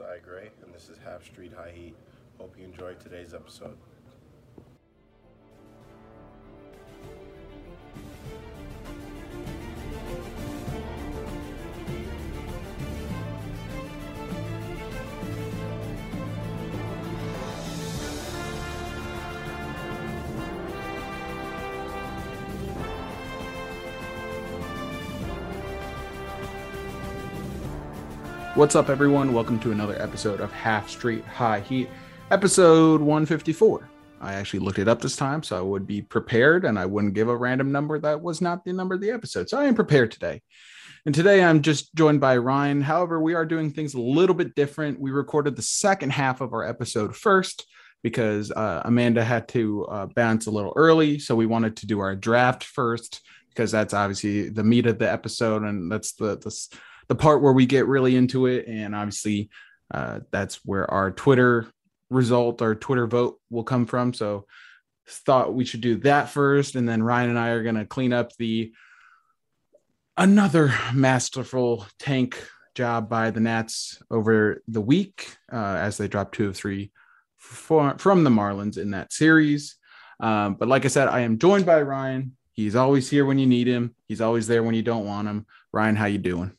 Josiah Gray, and this is Half Street High Heat. Hope you enjoyed today's episode. What's up, everyone? Welcome to another episode of Half Street High Heat, episode 154. I actually looked it up this time, so I would be prepared and I wouldn't give a random number that was not the number of the episode. So I am prepared today. And today I'm just joined by Ryan. However, we are doing things a little bit different. We recorded the second half of our episode first because uh, Amanda had to uh, bounce a little early. So we wanted to do our draft first because that's obviously the meat of the episode and that's the, the the part where we get really into it. And obviously, uh, that's where our Twitter result, our Twitter vote will come from. So, thought we should do that first. And then Ryan and I are going to clean up the another masterful tank job by the Nats over the week uh, as they dropped two of three for, from the Marlins in that series. Um, but like I said, I am joined by Ryan. He's always here when you need him. He's always there when you don't want him. Ryan, how you doing?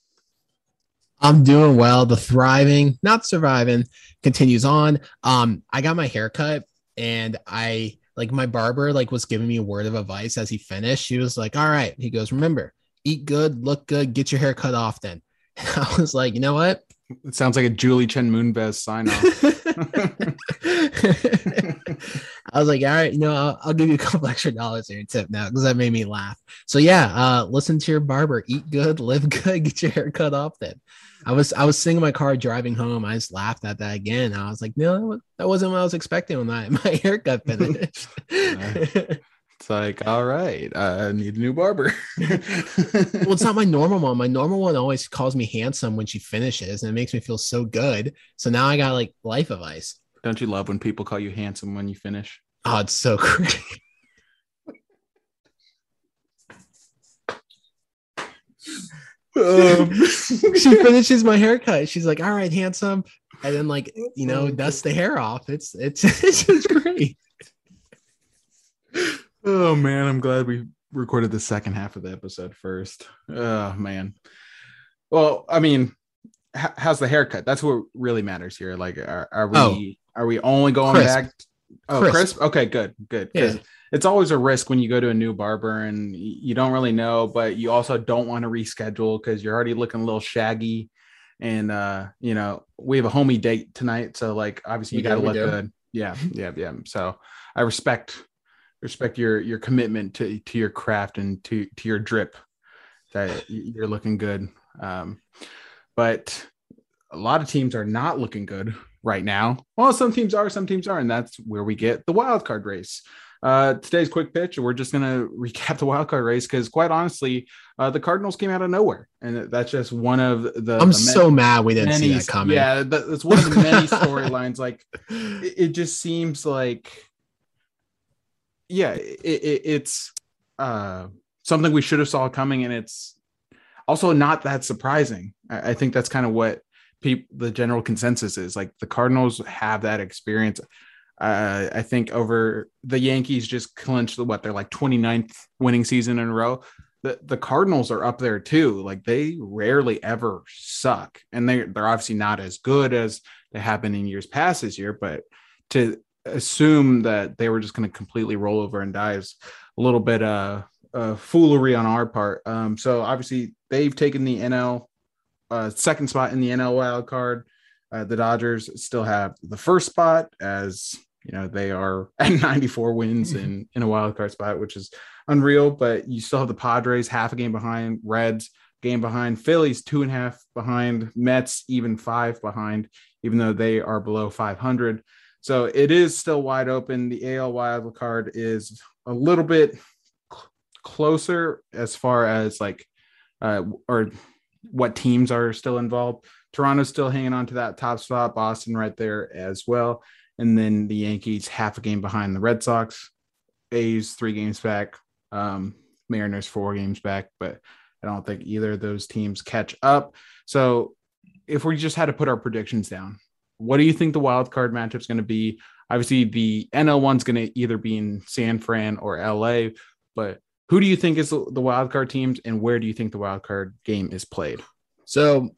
I'm doing well. The thriving, not surviving, continues on. Um, I got my haircut and I like my barber like was giving me a word of advice as he finished. She was like, "All right," he goes, "Remember, eat good, look good, get your hair cut off." Then and I was like, "You know what? It sounds like a Julie Chen Moonves sign off." I was like, all right, you know, I'll, I'll, give you a couple extra dollars here tip now because that made me laugh. So yeah, uh, listen to your barber, eat good, live good, get your hair cut off. Then I was I was sitting in my car driving home. I just laughed at that again. I was like, no, that wasn't what I was expecting when my my haircut finished. it's like, all right, I need a new barber. well, it's not my normal one. My normal one always calls me handsome when she finishes, and it makes me feel so good. So now I got like life advice. Don't you love when people call you handsome when you finish? Oh, it's so great. um, she finishes my haircut. She's like, "All right, handsome," and then like you know, dust the hair off. It's it's it's just great. Oh man, I'm glad we recorded the second half of the episode first. Oh man. Well, I mean, how's the haircut? That's what really matters here. Like, are, are we oh, are we only going crisp. back? Oh, crisp. crisp. Okay, good, good. Yeah. It's always a risk when you go to a new barber and you don't really know, but you also don't want to reschedule because you're already looking a little shaggy. And uh, you know, we have a homie date tonight, so like obviously you got to look do. good. Yeah, yeah, yeah. So I respect respect your your commitment to to your craft and to to your drip. That you're looking good. Um, but a lot of teams are not looking good right now. Well, some teams are, some teams are, and that's where we get the wild card race. Uh, today's quick pitch, we're just going to recap the wild card race because, quite honestly, uh, the Cardinals came out of nowhere, and that's just one of the. I'm the so mad we didn't many, see that coming. Yeah, that's one of the many storylines. Like, it, it, just seems like, yeah, it, it, it's uh, something we should have saw coming, and it's also not that surprising. I, I think that's kind of what people the general consensus is like the Cardinals have that experience. Uh, I think over the Yankees just clinched what they're like 29th winning season in a row. The the Cardinals are up there too. Like they rarely ever suck, and they they're obviously not as good as they have been in years past this year. But to assume that they were just going to completely roll over and die is a little bit uh, uh foolery on our part. Um, so obviously they've taken the NL uh, second spot in the NL wild card. Uh, the Dodgers still have the first spot as you know they are at 94 wins in in a wild card spot, which is unreal. But you still have the Padres half a game behind, Reds game behind. Phillies two and a half behind. Mets even five behind, even though they are below 500. So it is still wide open. The AL wild card is a little bit cl- closer as far as like, uh, or what teams are still involved. Toronto's still hanging on to that top spot. Boston right there as well. And then the Yankees half a game behind the Red Sox. A's three games back. Um, Mariners four games back, but I don't think either of those teams catch up. So if we just had to put our predictions down, what do you think the wild card matchup is going to be? Obviously, the NL one's going to either be in San Fran or LA, but who do you think is the, the wild card teams and where do you think the wild card game is played? So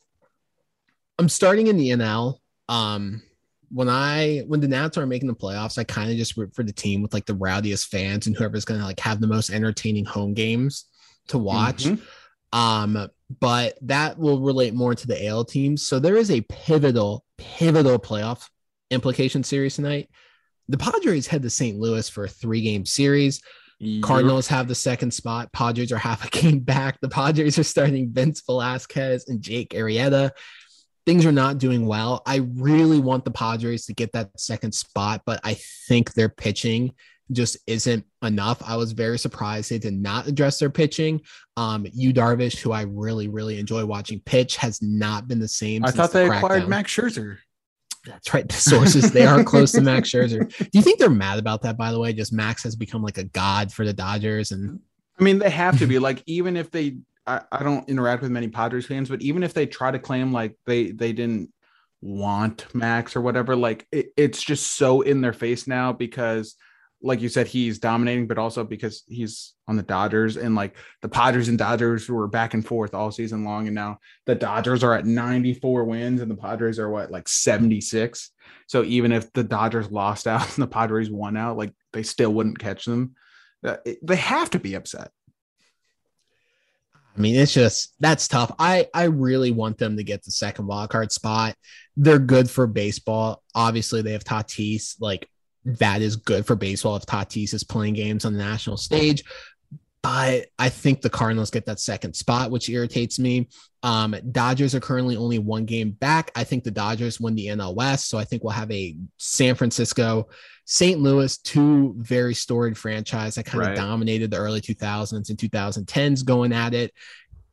I'm starting in the NL. Um, when I when the Nats are making the playoffs, I kind of just root for the team with like the rowdiest fans and whoever's gonna like have the most entertaining home games to watch. Mm-hmm. Um, but that will relate more to the AL teams. So there is a pivotal, pivotal playoff implication series tonight. The Padres head to St. Louis for a three game series. Cardinals have the second spot. Padres are half a game back. The Padres are starting Vince Velasquez and Jake Arrieta. Things are not doing well. I really want the Padres to get that second spot, but I think their pitching just isn't enough. I was very surprised they did not address their pitching. Um, Yu Darvish, who I really, really enjoy watching pitch, has not been the same. I thought they the acquired Max Scherzer. That's right. The sources they are close to Max Scherzer. Do you think they're mad about that? By the way, just Max has become like a god for the Dodgers, and I mean they have to be like even if they, I, I don't interact with many Padres fans, but even if they try to claim like they they didn't want Max or whatever, like it, it's just so in their face now because like you said, he's dominating, but also because he's on the Dodgers and like the Padres and Dodgers were back and forth all season long. And now the Dodgers are at 94 wins and the Padres are what, like 76. So even if the Dodgers lost out and the Padres won out, like they still wouldn't catch them. Uh, they have to be upset. I mean, it's just that's tough. I I really want them to get the second wild card spot. They're good for baseball. Obviously, they have Tatis. Like that is good for baseball if Tatis is playing games on the national stage. But I think the Cardinals get that second spot, which irritates me. Um, Dodgers are currently only one game back. I think the Dodgers win the NL West. So I think we'll have a San Francisco, St. Louis, two very storied franchise that kind of right. dominated the early 2000s and 2010s going at it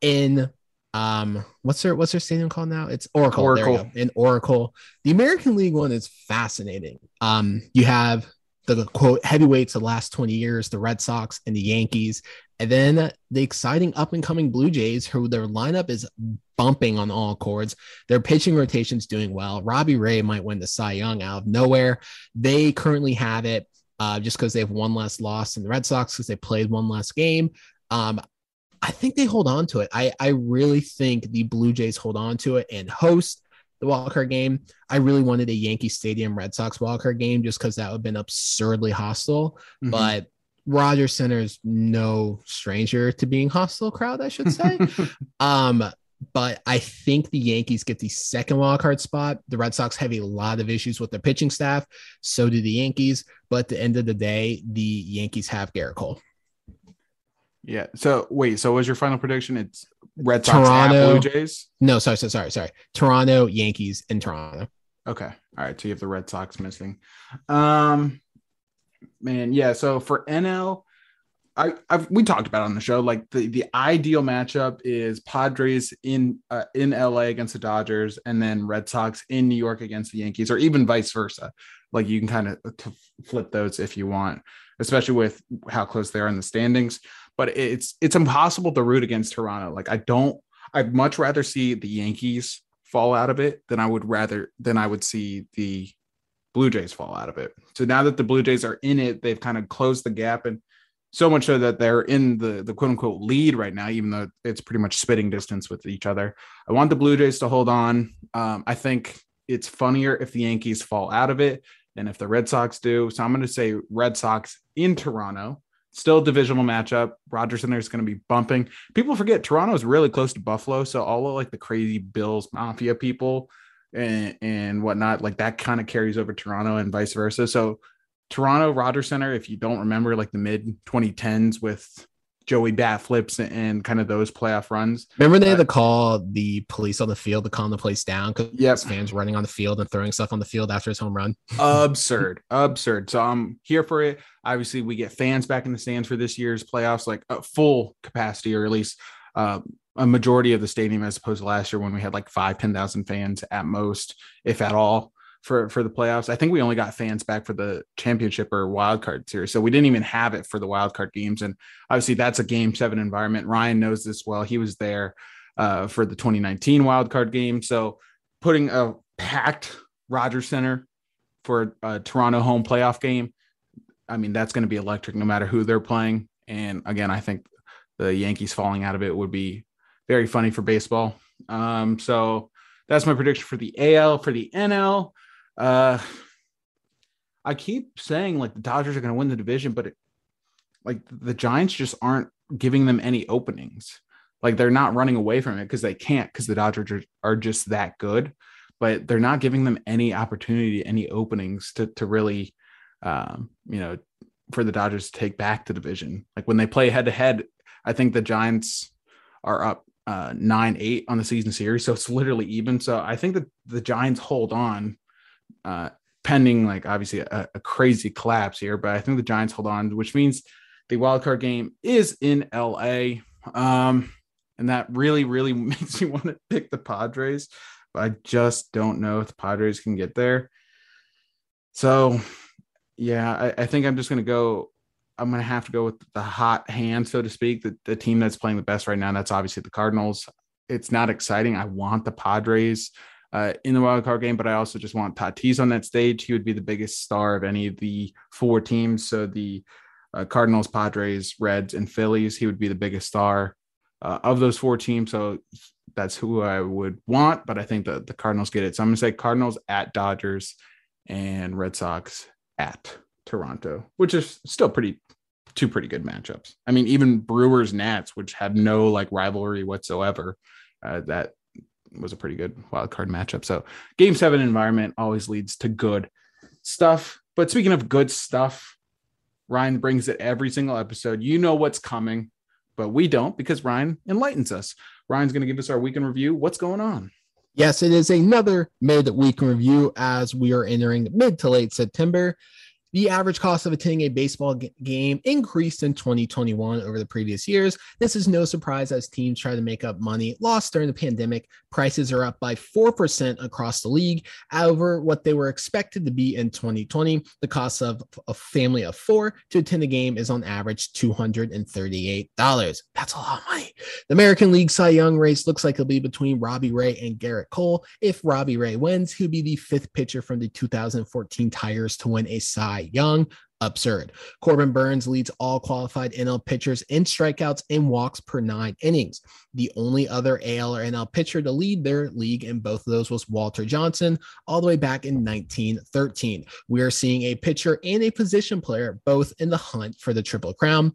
in um what's their what's their stadium called now? It's oracle. Oracle. in oracle. The american league one is fascinating. Um you have the quote heavyweights of the last 20 years the red sox and the yankees and then the exciting up and coming blue jays who their lineup is bumping on all chords their pitching rotation's doing well. Robbie ray might win the cy young out of nowhere. They currently have it uh, just because they have one less loss than the red sox because they played one less game. Um, I think they hold on to it. I, I really think the Blue Jays hold on to it and host the wildcard game. I really wanted a Yankee Stadium Red Sox wildcard game just because that would have been absurdly hostile. Mm-hmm. But Rogers Center is no stranger to being hostile crowd, I should say. um, but I think the Yankees get the second wildcard spot. The Red Sox have a lot of issues with their pitching staff. So do the Yankees. But at the end of the day, the Yankees have Gerrit Cole. Yeah. So wait. So was your final prediction? It's Red Sox Toronto, Blue Jays. No, sorry, sorry, sorry, sorry. Toronto Yankees in Toronto. Okay. All right. So you have the Red Sox missing. Um, man, yeah. So for NL, I I've, we talked about on the show like the the ideal matchup is Padres in uh, in LA against the Dodgers, and then Red Sox in New York against the Yankees, or even vice versa. Like you can kind of t- flip those if you want, especially with how close they are in the standings but it's it's impossible to root against Toronto. Like I don't I'd much rather see the Yankees fall out of it than I would rather than I would see the Blue Jays fall out of it. So now that the Blue Jays are in it, they've kind of closed the gap and so much so that they're in the the quote unquote lead right now, even though it's pretty much spitting distance with each other. I want the Blue Jays to hold on. Um, I think it's funnier if the Yankees fall out of it than if the Red Sox do. So I'm going to say Red Sox in Toronto. Still divisional matchup. Rogers Center is going to be bumping. People forget Toronto is really close to Buffalo, so all of like the crazy Bills Mafia people and, and whatnot, like that kind of carries over Toronto and vice versa. So Toronto Rogers Center, if you don't remember, like the mid 2010s with Joey bat flips and kind of those playoff runs. Remember they had to call the police on the field to calm the place down because Yep. fans running on the field and throwing stuff on the field after his home run. absurd, absurd. So I'm here for it. Obviously, we get fans back in the stands for this year's playoffs, like a full capacity, or at least uh, a majority of the stadium, as opposed to last year when we had like five, 10,000 fans at most, if at all, for for the playoffs. I think we only got fans back for the championship or wild card series, so we didn't even have it for the wild card games. And obviously, that's a game seven environment. Ryan knows this well. He was there uh, for the 2019 wild card game, so putting a packed Rogers Center for a Toronto home playoff game, I mean, that's going to be electric no matter who they're playing. And again, I think the Yankees falling out of it would be very funny for baseball. Um, so that's my prediction for the AL. For the NL, uh, I keep saying like the Dodgers are going to win the division, but it, like the Giants just aren't giving them any openings. Like they're not running away from it because they can't because the Dodgers are, are just that good, but they're not giving them any opportunity, any openings to to really, um, you know, for the Dodgers to take back the division. Like when they play head to head, I think the Giants are up uh, nine eight on the season series, so it's literally even. So I think that the Giants hold on, uh, pending like obviously a, a crazy collapse here, but I think the Giants hold on, which means the wild card game is in LA. Um, and that really, really makes me want to pick the Padres, but I just don't know if the Padres can get there. So, yeah, I, I think I'm just going to go. I'm going to have to go with the hot hand, so to speak, the, the team that's playing the best right now. That's obviously the Cardinals. It's not exciting. I want the Padres uh, in the wild card game, but I also just want Tatis on that stage. He would be the biggest star of any of the four teams. So the uh, Cardinals, Padres, Reds, and Phillies. He would be the biggest star uh, of those four teams. So that's who I would want, but I think the, the Cardinals get it. So I'm going to say Cardinals at Dodgers and Red Sox at Toronto, which is still pretty, two pretty good matchups. I mean, even Brewers Nats, which have no like rivalry whatsoever, uh, that was a pretty good wild card matchup. So game seven environment always leads to good stuff. But speaking of good stuff, Ryan brings it every single episode. You know what's coming, but we don't because Ryan enlightens us. Ryan's going to give us our week in review. What's going on? Yes, it is another mid-week review as we are entering mid to late September. The average cost of attending a baseball game increased in 2021 over the previous years. This is no surprise as teams try to make up money lost during the pandemic. Prices are up by 4% across the league over what they were expected to be in 2020. The cost of a family of four to attend a game is on average $238. That's a lot of money. The American League Cy Young race looks like it'll be between Robbie Ray and Gerrit Cole. If Robbie Ray wins, he'll be the fifth pitcher from the 2014 Tigers to win a Cy Young. Absurd. Corbin Burnes leads all qualified NL pitchers in strikeouts and walks per nine innings. The only other AL or NL pitcher to lead their league in both of those was Walter Johnson, all the way back in 1913. We are seeing a pitcher and a position player both in the hunt for the Triple Crown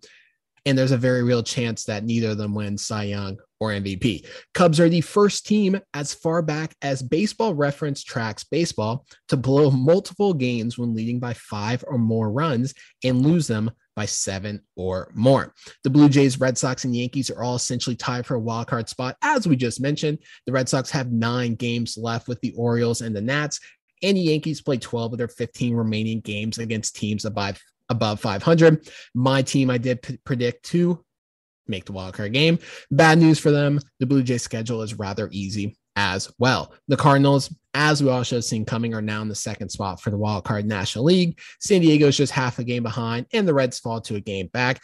and there's a very real chance that neither of them win Cy Young or MVP. Cubs are the first team as far back as baseball reference tracks baseball to blow multiple games when leading by five or more runs and lose them by seven or more. The Blue Jays, Red Sox, and Yankees are all essentially tied for a wild card spot. As we just mentioned, the Red Sox have nine games left with the Orioles and the Nats, and the Yankees play 12 of their 15 remaining games against teams above above 500. My team, I did p- predict to make the wildcard game. Bad news for them. The Blue Jays schedule is rather easy as well. The Cardinals, as we also have seen coming, are now in the second spot for the wildcard National League. San Diego is just half a game behind, and the Reds fall to a game back.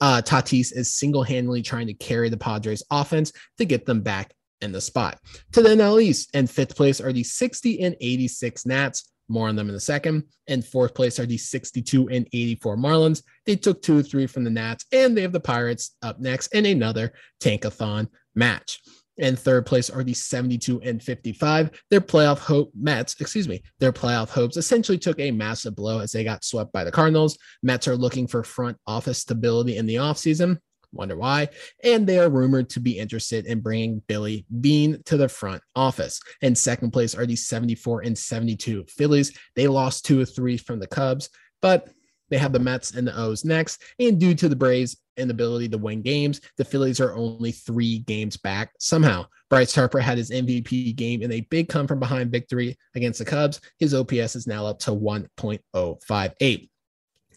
Uh, Tatis is single handedly trying to carry the Padres offense to get them back in the spot. To the NL East, and fifth place are the 60 and 86 Nats. More on them in a second. And fourth place are the 62 and 84 Marlins. They took two three from the Nats, and they have the Pirates up next in another tankathon match. And third place are the 72 and 55. Their playoff hope Mets, excuse me, their playoff hopes essentially took a massive blow as they got swept by the Cardinals. Mets are looking for front office stability in the offseason. Wonder why. And they are rumored to be interested in bringing Billy Beane to the front office. And second place are the 74 and 72 Phillies. They lost two or three from the Cubs, but they have the Mets and the O's next. And due to the Braves inability to win games, the Phillies are only three games back somehow. Bryce Harper had his MVP game in a big come from behind victory against the Cubs. His OPS is now up to 1.058.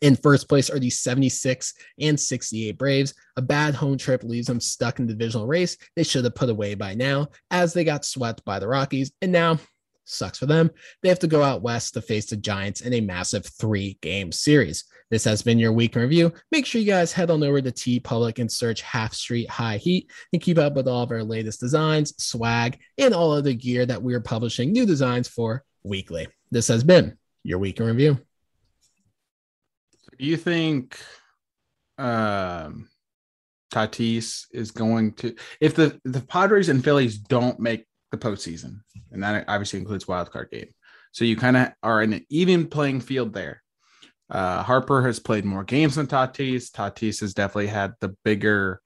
In first place are the 76 and 68 Braves. A bad home trip leaves them stuck in the divisional race. They should have put away by now, as they got swept by the Rockies. And now, sucks for them, they have to go out west to face the Giants in a massive three game series. This has been your week in review. Make sure you guys head on over to TeePublic and search Half Street High Heat and keep up with all of our latest designs, swag, and all other gear that we are publishing new designs for weekly. This has been your week in review. Do you think um, Tatis is going to if the the Padres and Phillies don't make the postseason, and that obviously includes wild card game, so you kind of are in an even playing field there. Uh, Harper has played more games than Tatis. Tatis has definitely had the bigger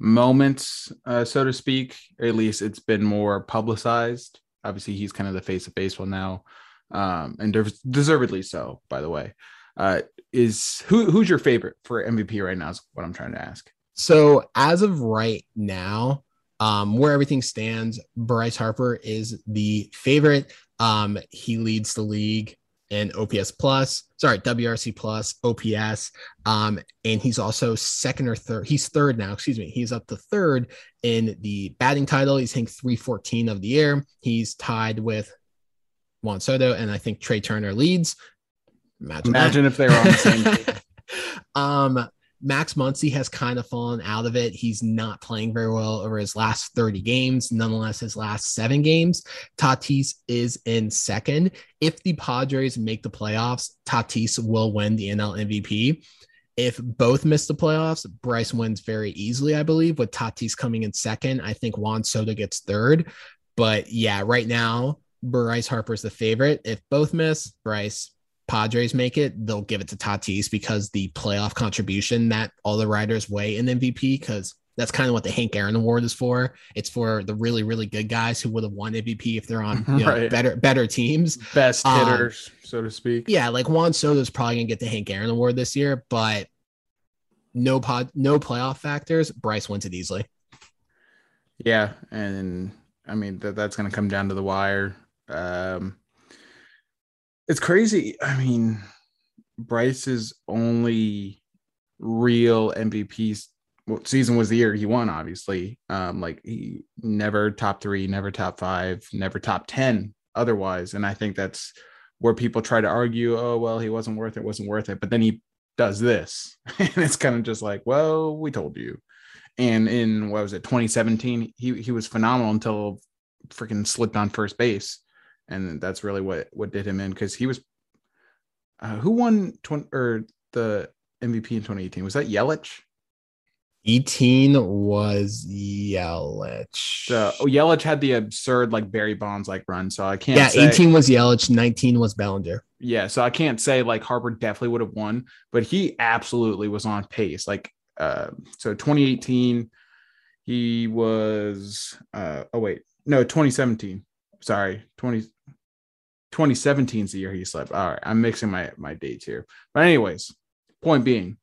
moments, uh, so to speak. At least it's been more publicized. Obviously, he's kind of the face of baseball now, um, and deservedly so, by the way. Uh, is who who's your favorite for MVP right now? Is what I'm trying to ask. So as of right now, um, where everything stands, Bryce Harper is the favorite. Um, he leads the league in OPS plus, sorry, WRC plus, OPS. Um, and he's also second or third. He's third now, excuse me. He's up to third in the batting title. He's hitting 314 of the year. He's tied with Juan Soto, and I think Trea Turner leads. Imagine, Imagine if they were on the same um, Max Muncy has kind of fallen out of it. He's not playing very well over his last 30 games. Nonetheless, his last seven games, Tatis is in second. If the Padres make the playoffs, Tatis will win the NL MVP. If both miss the playoffs, Bryce wins very easily, I believe, with Tatis coming in second. I think Juan Soto gets third. But yeah, right now, Bryce Harper's the favorite. If both miss, Bryce Padres make it, they'll give it to Tatis because the playoff contribution that all the riders weigh in MVP, because that's kind of what the Hank Aaron Award is for. It's for the really, really good guys who would have won MVP if they're on you know, right. better, better teams, best um, hitters, um, so to speak. Yeah, like Juan Soto is probably gonna get the Hank Aaron Award this year, but no pod, no playoff factors. Bryce wins it easily. Yeah, and I mean that that's gonna come down to the wire. Um, it's crazy. I mean, Bryce's only real MVP season was the year he won, obviously. Um, like he never top three, never top five, never top 10 otherwise. And I think that's where people try to argue, oh, well, he wasn't worth it, wasn't worth it. But then he does this. and it's kind of just like, well, we told you. And in what was it, 2017, he he was phenomenal until freaking slipped on first base and that's really what what did him in because he was uh, who won 20 or the MVP in 2018 was that Yelich 18 was Yelich. So oh, Yelich had the absurd like Barry Bonds like run. So I can't. Yeah, say, 18 was Yelich, 19 was Bellinger. Yeah, so I can't say like Harper definitely would have won, but he absolutely was on pace. Like, uh, so 2018, he was. uh Oh wait, no, 2017. Sorry, 20. 2017 is the year he slept. All right, I'm mixing my my dates here. But anyways, point being,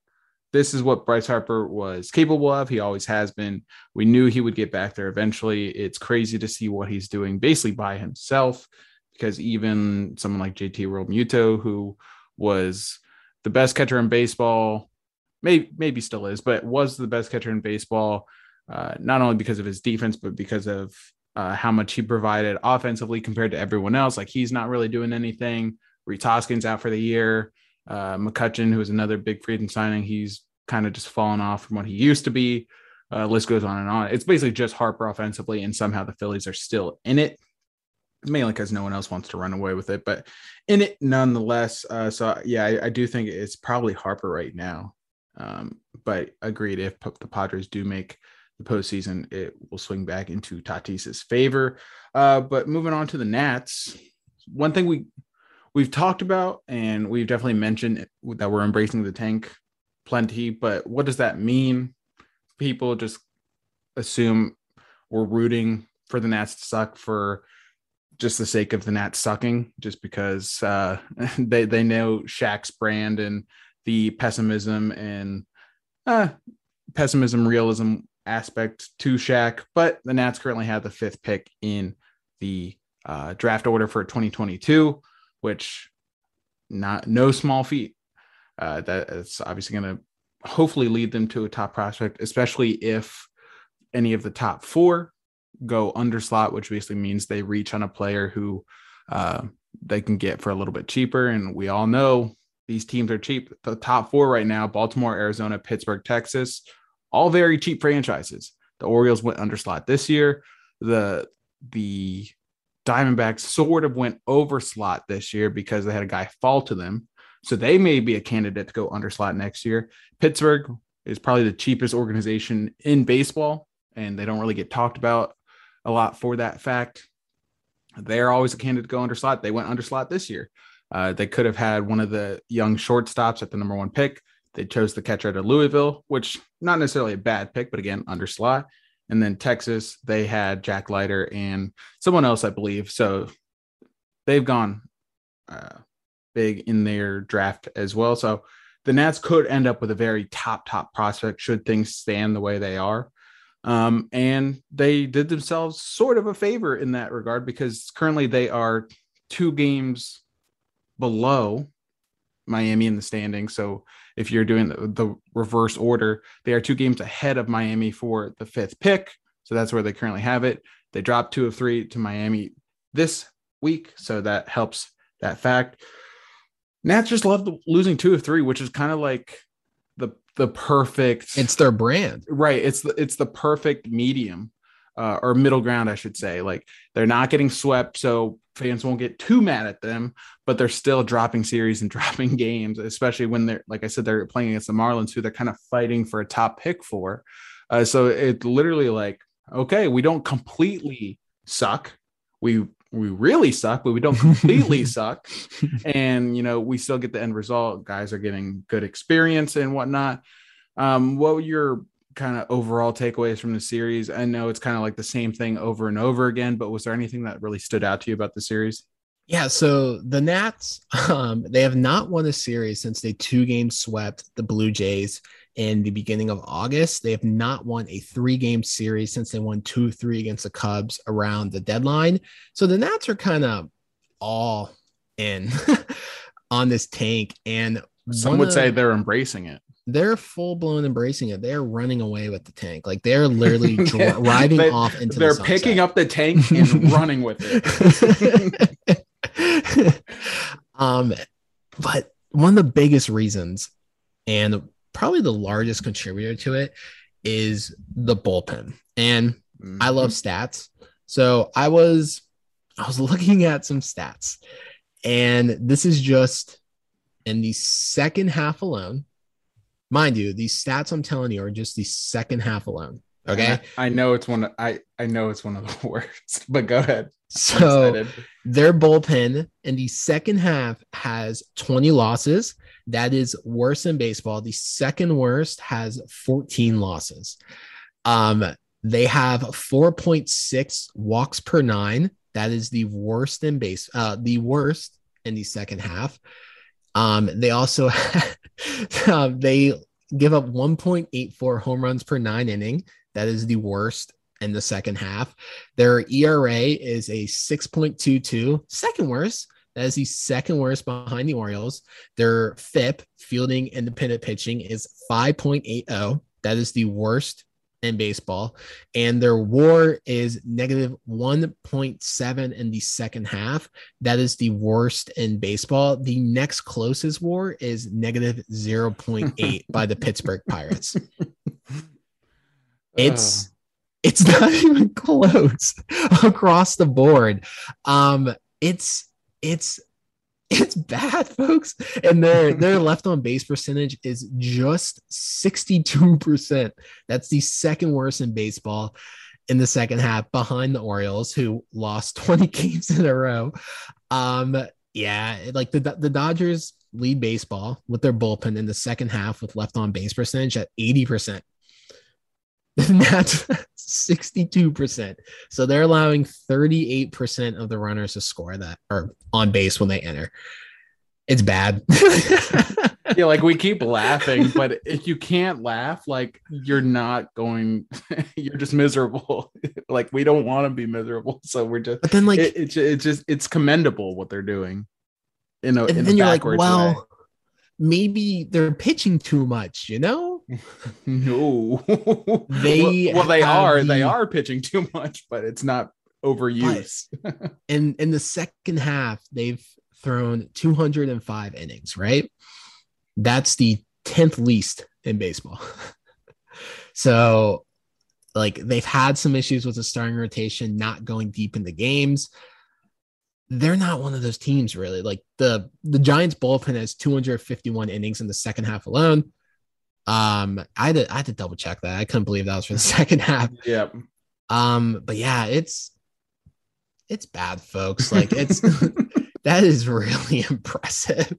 this is what Bryce Harper was capable of. He always has been. We knew he would get back there eventually. It's crazy to see what he's doing basically by himself because even someone like JT Realmuto, who was the best catcher in baseball, maybe maybe still is, but was the best catcher in baseball, uh, not only because of his defense, but because of uh, how much he provided offensively compared to everyone else. Like he's not really doing anything. Rhys Hoskins out for the year. Uh, McCutchen, who is another big free agent signing, he's kind of just fallen off from what he used to be. Uh, list goes on and on. It's basically just Harper offensively, and somehow the Phillies are still in it, mainly because no one else wants to run away with it, but in it nonetheless. Uh, so yeah, I, I, do think it's probably Harper right now. Um, but agreed, if the Padres do make the postseason, it will swing back into Tatis's favor. Uh, but moving on to the Nats, one thing we we've talked about and we've definitely mentioned that we're embracing the tank plenty. But what does that mean? People just assume we're rooting for the Nats to suck for just the sake of the Nats sucking, just because uh, they they know Shaq's brand and the pessimism and uh, pessimism, realism aspect to Shaq, but the Nats currently have the fifth pick in the uh, draft order for 2022, which not no small feat. Uh, that is obviously going to hopefully lead them to a top prospect, especially if any of the top four go under slot, which basically means they reach on a player who uh, they can get for a little bit cheaper. And we all know these teams are cheap. The top four right now Baltimore, Arizona, Pittsburgh, Texas, all very cheap franchises. The Orioles went under slot this year. The the Diamondbacks sort of went over slot this year because they had a guy fall to them. So they may be a candidate to go under slot next year. Pittsburgh is probably the cheapest organization in baseball, and they don't really get talked about a lot for that fact. They're always a candidate to go under slot. They went under slot this year. Uh, they could have had one of the young shortstops at the number one pick. They chose the catcher to Louisville, which not necessarily a bad pick, but again, under slot. And then Texas, they had Jack Leiter and someone else, I believe. So they've gone uh, big in their draft as well. So the Nats could end up with a very top, top prospect should things stand the way they are. Um, and they did themselves sort of a favor in that regard because currently they are two games below Miami in the standing. So if you're doing the, the, reverse order, they are two games ahead of Miami for the fifth pick. So that's where they currently have it. They dropped two of three to Miami this week. So that helps that fact. Nats just love losing two of three, which is kind of like the the perfect. It's their brand, right? It's the it's the perfect medium uh, or middle ground, I should say. Like they're not getting swept, so fans won't get too mad at them, but they're still dropping series and dropping games, especially when they're like I said, they're playing against the Marlins, who they're kind of fighting for a top pick for. Uh, so it's literally like, okay, we don't completely suck. We we really suck, but we don't completely suck. And you know, we still get the end result. Guys are getting good experience and whatnot. Um, what were your kind of overall takeaways from the series? I know it's kind of like the same thing over and over again, but was there anything that really stood out to you about the series? Yeah, so the Nats, um, they have not won a series since they two games swept the Blue Jays in the beginning of August. They have not won a three game series since they won 2 3 against the Cubs around the deadline. So the Nats are kind of all in on this tank. And some would of, say they're embracing it. They're full blown embracing it. They're running away with the tank. Like they're literally driving they, off into They're the picking up the tank and running with it. um, but one of the biggest reasons, and probably the largest contributor to it is the bullpen. And mm-hmm. I love stats. So I was I was looking at some stats. And this is just in the second half alone. Mind you, these stats I'm telling you are just the second half alone. Okay. I, I know it's one of, I I know it's one of the worst, but go ahead. So their bullpen in the second half has 20 losses. That is worse than baseball. The second worst has 14 losses. Um, they have 4.6 walks per nine. That is the worst in base, uh, the worst in the second half. Um, they also uh, they give up 1.84 home runs per nine inning. That is the worst in the second half. Their ERA is a 6.22, second worst. That is the second worst behind the Orioles. Their FIP, fielding independent pitching, is 5.80. That is the worst in baseball. And their war is negative 1.7 in the second half. That is the worst in baseball. The next closest war is negative 0.8 by the Pittsburgh Pirates. It's uh. it's not even close across the board. Um it's it's it's bad, folks. And their their left on base percentage is just 62%. That's the second worst in baseball in the second half behind the Orioles, who lost 20 games in a row. Um, yeah, like the the Dodgers lead baseball with their bullpen in the second half with left on base percentage at 80%. That's 62%. So they're allowing 38% of the runners to score that are on base when they enter. It's bad. yeah, like we keep laughing, but if you can't laugh, like you're not going, you're just miserable. like we don't want to be miserable, so we're just. but then, like, it, it's it's just it's commendable what they're doing. You know, and then you're like, well, maybe they're pitching too much. You know? no, They well, well, they are they are pitching too much, but it's not overuse. in in the second half, they've thrown 205 innings, right? That's the 10th least in baseball. so like they've had some issues with the starting rotation not going deep into games. They're not one of those teams really. Like the the Giants bullpen has 251 innings in the second half alone. Um, I had to I had to double check that. I couldn't believe that was for the second half. yep. Um, but yeah, it's it's bad, folks. Like it's that is really impressive.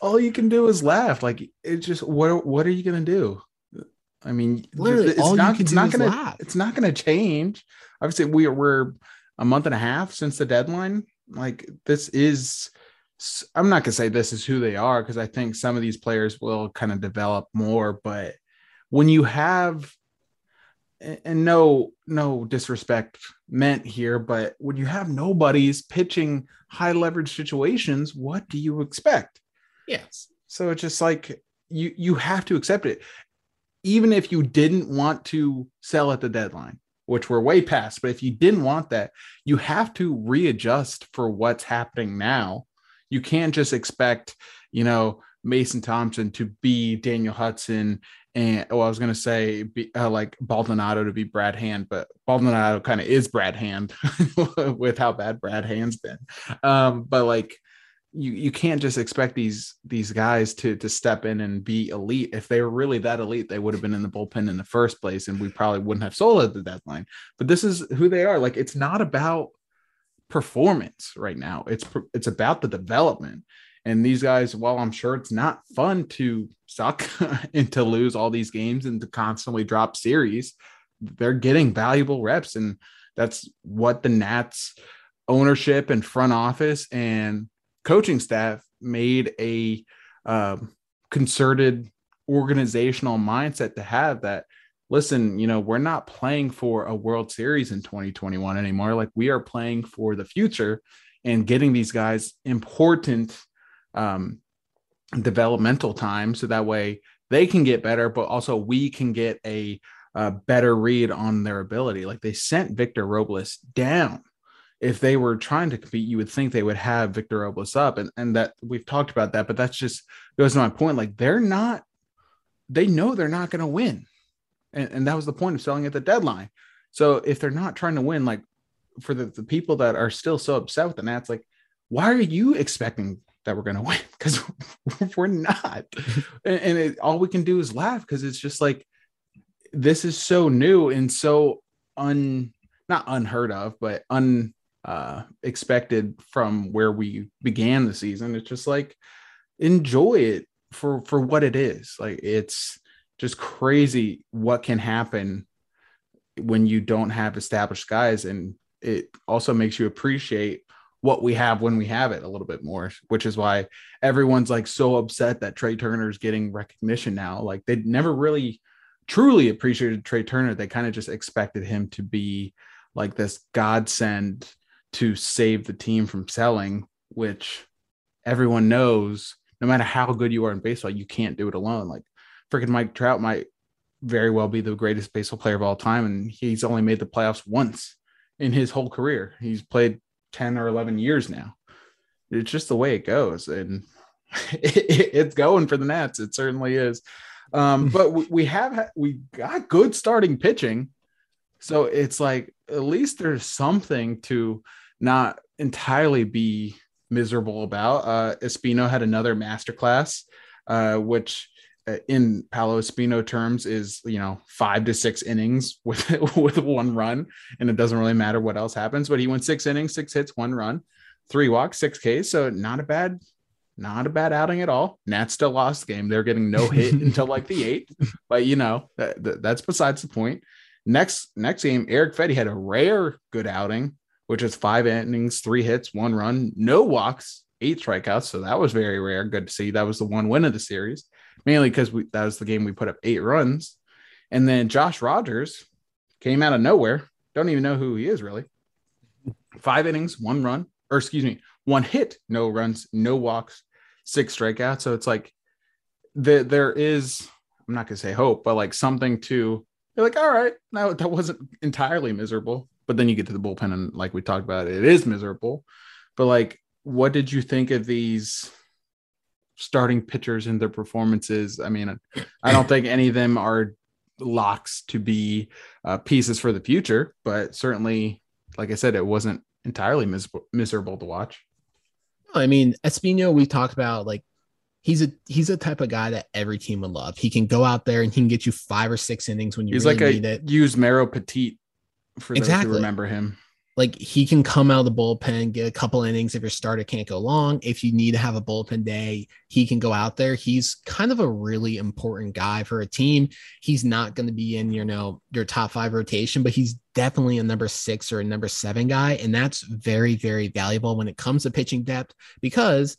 All you can do is laugh. Like it's just what what are you gonna do? I mean, Literally, it's all you not can it's do not is gonna laugh. it's not gonna change. Obviously, we we're a month and a half since the deadline. Like this is I'm not gonna say this is who they are because I think some of these players will kind of develop more, but when you have and no no disrespect meant here, but when you have nobody's pitching high leverage situations, what do you expect? Yes. So it's just like you you have to accept it, even if you didn't want to sell at the deadline, which we're way past. But if you didn't want that, you have to readjust for what's happening now. You can't just expect, you know, Mason Thompson to be Daniel Hudson and oh, I was gonna say be, uh, like Baldonado to be Brad Hand, but Baldonado kind of is Brad Hand with how bad Brad Hand's been. Um, but like you you can't just expect these these guys to to step in and be elite. If they were really that elite, they would have been in the bullpen in the first place, and we probably wouldn't have sold at the deadline. But this is who they are. Like it's not about performance right now. It's it's about the development. And these guys, while I'm sure it's not fun to suck and to lose all these games and to constantly drop series, they're getting valuable reps. And that's what the Nats ownership and front office and coaching staff made a um, concerted organizational mindset to have that listen you know we're not playing for a world series in 2021 anymore. Like we are playing for the future and getting these guys important um, developmental time so that way they can get better but also we can get a, a better read on their ability. Like they sent victor robles down. If they were trying to compete, you would think they would have Victor Robles up, and and that we've talked about that, but that's just goes to my point. Like they're not, they know they're not going to win, and and that was the point of selling at the deadline. So if they're not trying to win, like for the, the people that are still so upset with the Nats, like why are you expecting that we're going to win? Because we're not, and, and it, all we can do is laugh because it's just like this is so new and so un not unheard of, but un uh expected from where we began the season it's just like enjoy it for for what it is like it's just crazy what can happen when you don't have established guys. And it also makes you appreciate what we have when we have it a little bit more which is why everyone's like so upset that Trea Turner is getting recognition now. Like they never really truly appreciated Trea Turner. They kind of just expected him to be like this godsend to save the team from selling, which everyone knows no matter how good you are in baseball, you can't do it alone. Like freaking Mike Trout might very well be the greatest baseball player of all time, and he's only made the playoffs once in his whole career. He's played 10 or 11 years now. It's just the way it goes. And it's going for the Nats. It certainly is. Um, but we, we have we got good starting pitching. So it's like at least there's something to not entirely be miserable about. Uh, Espino had another masterclass, uh, which Uh, in Paolo Espino terms is you know five to six innings with with one run, and it doesn't really matter what else happens. But he went six innings, six hits, one run, three walks, six Ks. So not a bad. Not a bad outing at all. Nats still lost the game. They're getting no hit until like the eighth, but you know that, that's besides the point. Next next game, Erick Fedde had a rare good outing, which is five innings, three hits, one run, no walks, eight strikeouts, so that was very rare. Good to see. That was the one win of the series, mainly because that was the game we put up eight runs, and then Josh Rogers came out of nowhere. Don't even know who he is really. Five innings, one run, or excuse me, one hit, no runs, no walks, six strikeouts. So it's like the, there is, I'm not gonna say hope, but like something to you're like, all right, no, that wasn't entirely miserable. But then you get to the bullpen, and like we talked about, it is miserable. But like, what did you think of these starting pitchers and their performances? I mean, I don't think any of them are locks to be uh, pieces for the future, but certainly, like I said, it wasn't entirely mis- miserable to watch. I mean, Espino, we talked about like he's a he's a type of guy that every team would love. He can go out there and he can get you five or six innings when you he's really like need a it. Yusmeiro Petit for Exactly. those who remember him. Like he can come out of the bullpen, get a couple innings if your starter can't go long. If you need to have a bullpen day, he can go out there. He's kind of a really important guy for a team. He's not going to be in, you know, your top five rotation, but he's definitely a number six or a number seven guy. And that's very, very valuable when it comes to pitching depth because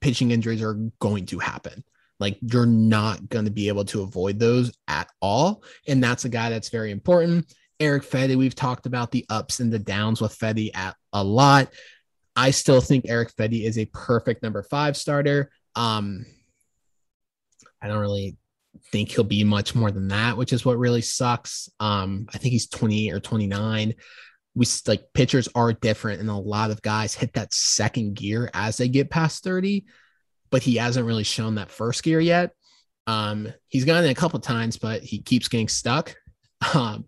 pitching injuries are going to happen. Like you're not going to be able to avoid those at all. And that's a guy that's very important. Erick Fedde, we've talked about the ups and the downs with Fedde at a lot. I still think Erick Fedde is a perfect number five starter. Um, I don't really think he'll be much more than that, which is what really sucks. Um, I think he's 28 or 29. We like pitchers are different, and a lot of guys hit that second gear as they get past 30, but he hasn't really shown that first gear yet. Um, he's gotten it a couple times, but he keeps getting stuck. Um,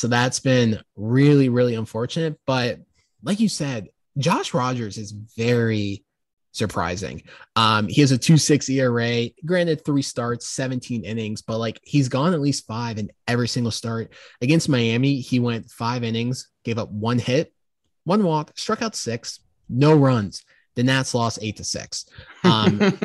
so that's been really, really unfortunate. But like you said, Josh Rogers is very surprising. Um, he has a 2-6 ERA, granted three starts, 17 innings, but like he's gone at least five in every single start. Against Miami, he went five innings, gave up one hit, one walk, struck out six, no runs. The Nats lost eight to six. Um,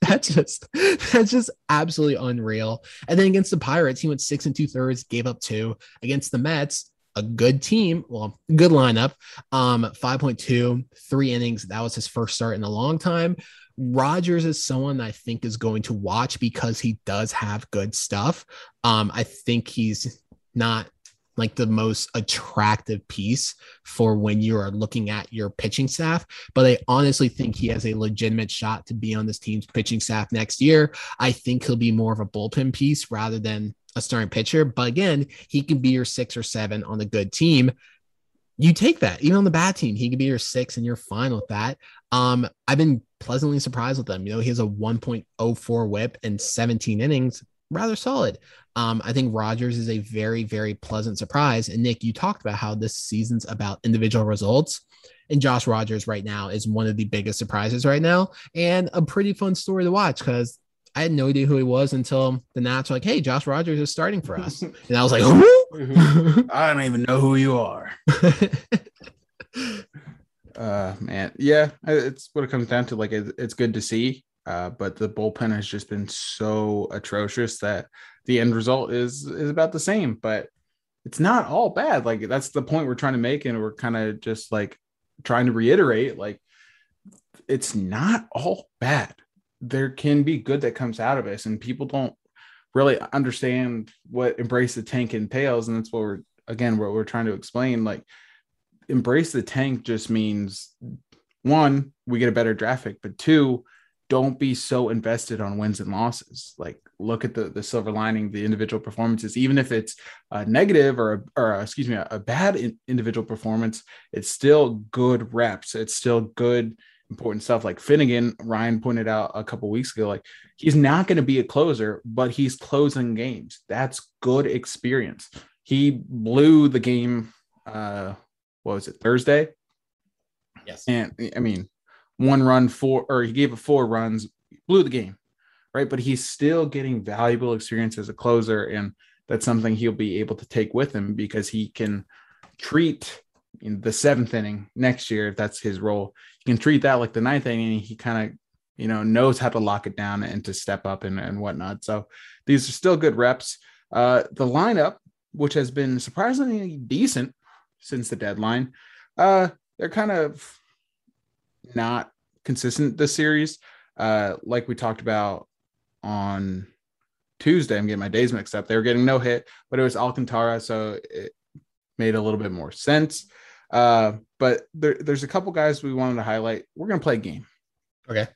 that's just that's just absolutely unreal. And then against the Pirates, he went six and two thirds, gave up two. Against the Mets, a good team, well, good lineup. Um, 5.2, three innings. That was his first start in a long time. Rogers is someone I think is going to watch because he does have good stuff. Um, I think he's not like the most attractive piece for when you are looking at your pitching staff. But I honestly think he has a legitimate shot to be on this team's pitching staff next year. I think he'll be more of a bullpen piece rather than a starting pitcher. But again, he can be your six or seven on a good team. You take that, even on the bad team, he could be your six, and you're fine with that. Um, I've been pleasantly surprised with him. You know, he has a 1.04 whip and 17 innings, rather solid. Um, I think Rogers is a very, very pleasant surprise. And Nick, you talked about how this season's about individual results. And Josh Rogers right now is one of the biggest surprises right now, and a pretty fun story to watch because I had no idea who he was until the Nats were like, "Hey, Josh Rogers is starting for us," and I was like, "Who?" I don't even know who you are. uh man yeah it's what it comes down to like it's good to see uh but the bullpen has just been so atrocious that the end result is is about the same but it's not all bad. Like that's the point we're trying to make and we're kind of just like trying to reiterate like it's not all bad. There can be good that comes out of this and people don't really understand what embrace the tank entails and that's what we're again what we're trying to explain. Like embrace the tank just means one, we get a better draft pick, but two, don't be so invested on wins and losses. Like look at the the silver lining, the individual performances, even if it's a negative or a, or a, excuse me, a, a bad in, individual performance, it's still good reps. It's still good important stuff. Like Finnegan, Ryan pointed out a couple weeks ago, like he's not going to be a closer, but he's closing games. That's good experience. He blew the game. Uh, what was it Thursday? yes. And I mean, one run four, or he gave it four runs, blew the game, right? But he's still getting valuable experience as a closer, and that's something he'll be able to take with him because he can treat in the seventh inning next year if that's his role. He can treat that like the ninth inning. He kind of you know knows how to lock it down and to step up and, and whatnot. So these are still good reps. Uh, the lineup, which has been surprisingly decent since the deadline, uh, they're kind of not consistent this series. Uh, like we talked about on Tuesday, I'm getting my days mixed up. They were getting no hit, but it was Alcantara, so it made a little bit more sense. Uh, but there, there's a couple guys we wanted to highlight. We're gonna play a game. Okay.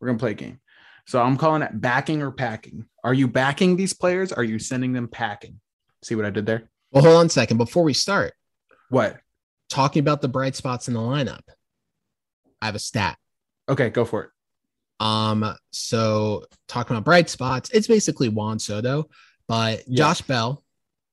We're gonna play a game. So I'm calling it backing or packing. Are you backing these players? Are you sending them packing? See what I did there? Well, hold on a second. Before we start, What? talking about the bright spots in the lineup, I have a stat. Okay, go for it. Um, so talking about bright spots, it's basically Juan Soto, but Yeah. Josh Bell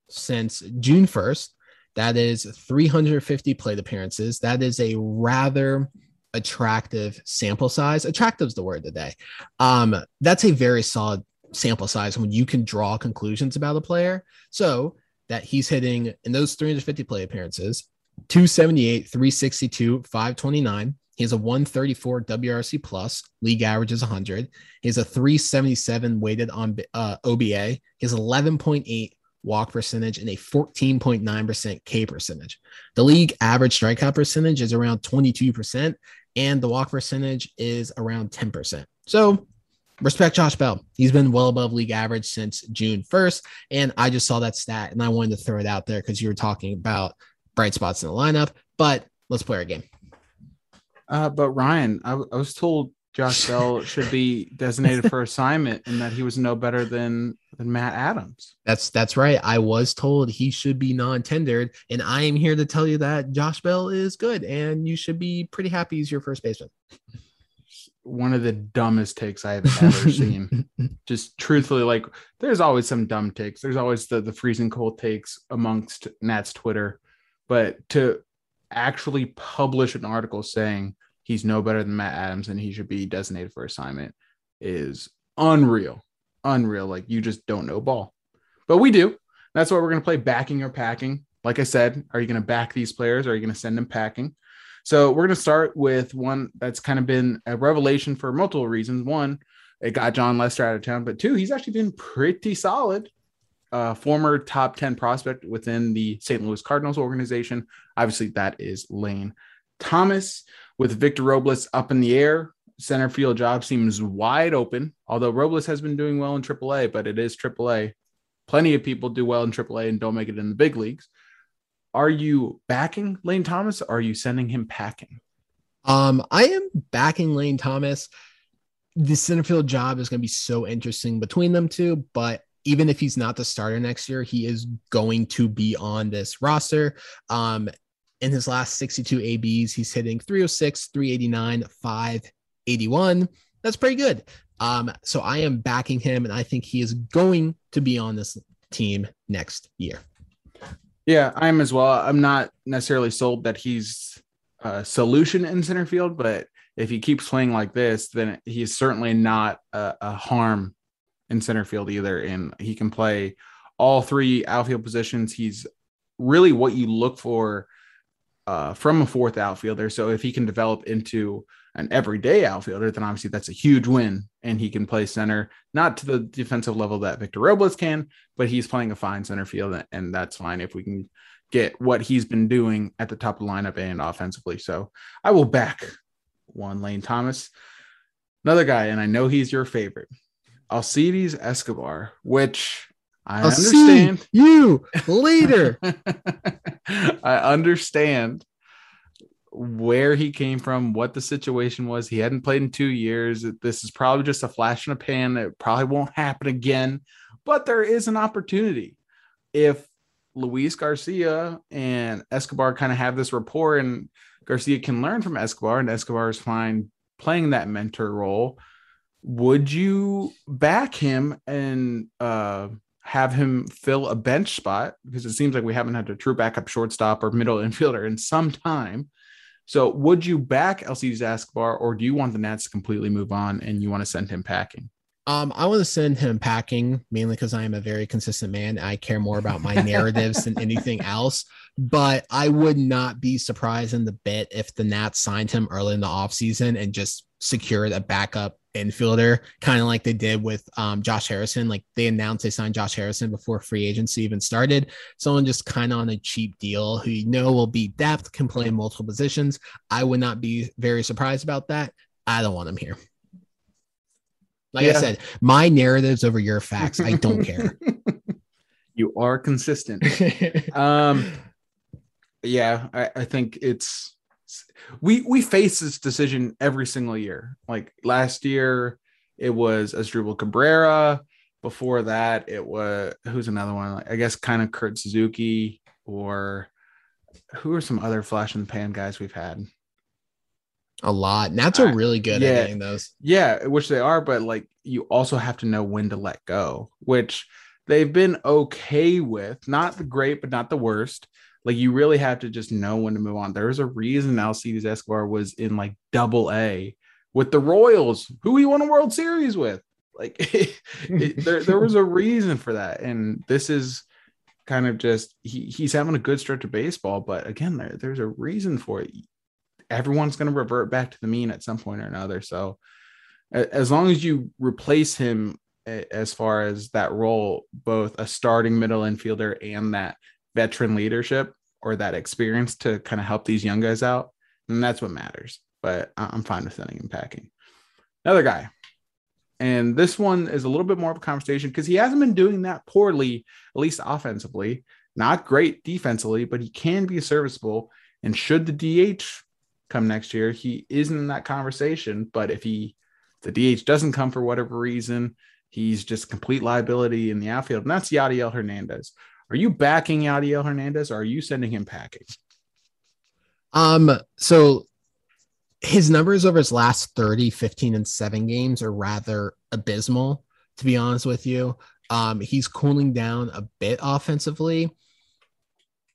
since June 1st, that is 350 plate appearances. That is a rather attractive sample size. Attractive is the word today. Um, that's a very solid sample size when you can draw conclusions about a player. So that he's hitting in those 350 plate appearances, 278, 362, 529. He has a 134 WRC plus. League average is 100. He has a 377 weighted on uh, OBA. He has 11.8 walk percentage and a 14.9% K percentage. The league average strikeout percentage is around 22%, and the walk percentage is around 10%. So respect Josh Bell. He's been well above league average since June 1st. And I just saw that stat and I wanted to throw it out there because you were talking about bright spots in the lineup. But let's play our game. Uh, but Ryan, I was told Josh Bell should be designated for assignment and that he was no better than than Matt Adams. That's that's right. I was told he should be non-tendered, and I am here to tell you that Josh Bell is good, and you should be pretty happy he's your first baseman. One of the dumbest takes I have ever seen. Just truthfully, like there's always some dumb takes. There's always the the freezing cold takes amongst Nat's Twitter, but to actually publish an article saying he's no better than Matt Adams and he should be designated for assignment is unreal. Unreal. Like you just don't know ball. But we do. That's why we're going to play backing or packing. Like I said, are you going to back these players? Or are you going to send them packing? So we're going to start with one that's kind of been a revelation for multiple reasons. One, it got Jon Lester out of town, but two, he's actually been pretty solid. Uh, former top 10 prospect within the St. Louis Cardinals organization. Obviously, that is Lane Thomas with Victor Robles up in the air. Center field job seems wide open, although Robles has been doing well in AAA, but it is AAA. Plenty of people do well in AAA and don't make it in the big leagues. Are you backing Lane Thomas? Are you sending him packing? Um, I am backing Lane Thomas. The center field job is going to be so interesting between them two, but even if he's not the starter next year, he is going to be on this roster. Um, in his last 62 ABs, he's hitting 306, 389, 581. That's pretty good. Um, so I am backing him, and I think he is going to be on this team next year. Yeah, I am as well. I'm not necessarily sold that he's a solution in center field, but if he keeps playing like this, then he's certainly not a, a harm in center field either. And he can play all three outfield positions. He's really what you look for uh, from a fourth outfielder. So if he can develop into an everyday outfielder, then obviously that's a huge win. And he can play center, not to the defensive level that Victor Robles can, but he's playing a fine center field, and that's fine if we can get what he's been doing at the top of the lineup and offensively. So I will back one Lane Thomas. Another guy, and I know he's your favorite, Alcides Escobar, which I I'll understand. see you later. I understand where he came from, what the situation was. He hadn't played in two years. This is probably just a flash in a pan. It probably won't happen again, but there is an opportunity. If Luis Garcia and Escobar kind of have this rapport, and Garcia can learn from Escobar, and Escobar is fine playing that mentor role, would you back him and uh, have him fill a bench spot? Because it seems like we haven't had a true backup shortstop or middle infielder in some time. So, would you back Alcides Escobar, or do you want the Nats to completely move on and you want to send him packing? Um, I want to send him packing mainly because I am a very consistent man. I care more about my narratives than anything else. But I would not be surprised in the bit if the Nats signed him early in the offseason and just secured a backup infielder, kind of like they did with um, Josh Harrison. Like they announced they signed Josh Harrison before free agency even started. Someone just kind of on a cheap deal who you know will be depth, can play in multiple positions. I would not be very surprised about that. I don't want him here. Like yeah. I said, my narratives over your facts, I don't care. You are consistent. um, yeah, I, I think it's we we face this decision every single year. Like last year, it was Asdrubal Cabrera. Before that, it was who's another one? I guess kind of Kurt Suzuki or who are some other flash in the pan guys we've had? A lot. Nats are really good yeah, at getting those. Yeah, which they are, but like you also have to know when to let go, which they've been okay with, not the great, but not the worst. Like you really have to just know when to move on. There's a reason Alcides Escobar was in like double A with the Royals, who he won a World Series with. Like it, it, there, there was a reason for that. And this is kind of just he, he's having a good stretch of baseball, but again, there, there's a reason for it. Everyone's going to revert back to the mean at some point or another. So as long as you replace him as far as that role, both a starting middle infielder and that veteran leadership or that experience to kind of help these young guys out. And that's what matters. But I'm fine with sending him packing. Another guy. And this one is a little bit more of a conversation because he hasn't been doing that poorly, at least offensively. Not great defensively, but he can be serviceable. And should the DH come next year, he isn't in that conversation. But if he the DH doesn't come for whatever reason, He's just complete liability in the outfield, and that's Yadiel Hernandez. Are you backing Yadiel Hernandez, or are you sending him packing? Um, so his numbers over his last 30, 15, and seven games are rather abysmal, to be honest with you. Um, he's cooling down a bit offensively.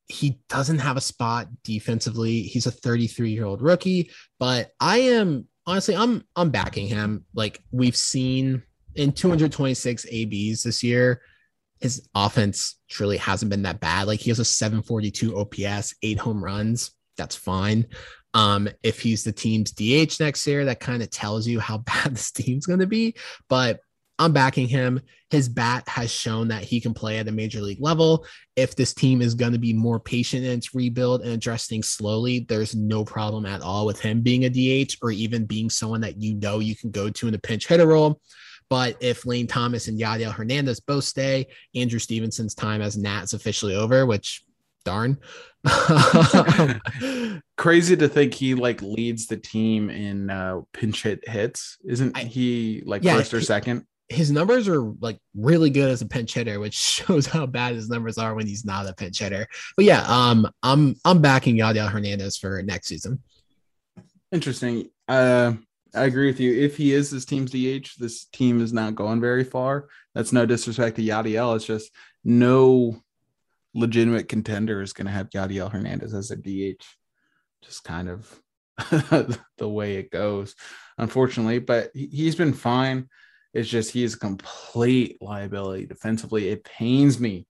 He doesn't have a spot defensively. He's a 33 year old rookie, but I am honestly, I'm I'm backing him. Like we've seen in 226 ABs this year, his offense truly hasn't been that bad. Like he has a 742 OPS, eight home runs. That's fine. Um, if he's the team's DH next year, that kind of tells you how bad this team's going to be. But I'm backing him. His bat has shown that he can play at a major league level. If this team is going to be more patient in its rebuild and addressing things slowly, there's no problem at all with him being a DH or even being someone that you know you can go to in a pinch hitter role. But if Lane Thomas and Yadiel Hernandez both stay, Andrew Stevenson's time as Nat is officially over, which darn. Crazy to think he like leads the team in uh, pinch hit hits. Isn't he like yeah, first or second? His numbers are like really good as a pinch hitter, which shows how bad his numbers are when he's not a pinch hitter. But yeah, um, I'm I'm backing Yadiel Hernandez for next season. Interesting. Uh, I agree with you. If he is this team's DH, this team is not going very far. That's no disrespect to Yadiel. It's just no legitimate contender is going to have Yadiel Hernandez as a DH. Just kind of the way it goes, unfortunately. But he's been fine. It's just he is a complete liability defensively. It pains me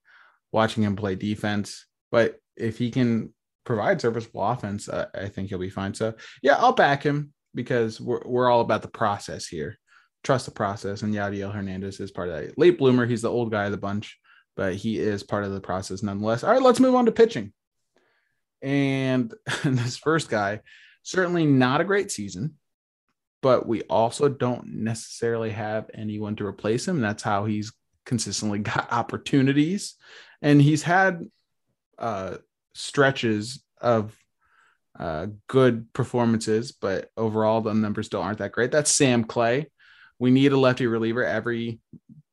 watching him play defense. But if he can provide serviceable offense, uh, I think he'll be fine. So yeah, I'll back him because we're, we're all about the process here. Trust the process. And Yadiel Hernandez is part of that. Late bloomer, he's the old guy of the bunch, but he is part of the process nonetheless. All right, let's move on to pitching. And this first guy, certainly not a great season, but we also don't necessarily have anyone to replace him. That's how he's consistently got opportunities. And he's had uh, stretches of uh, good performances, but overall the numbers still aren't that great. That's Sam Clay. We need a lefty reliever. Every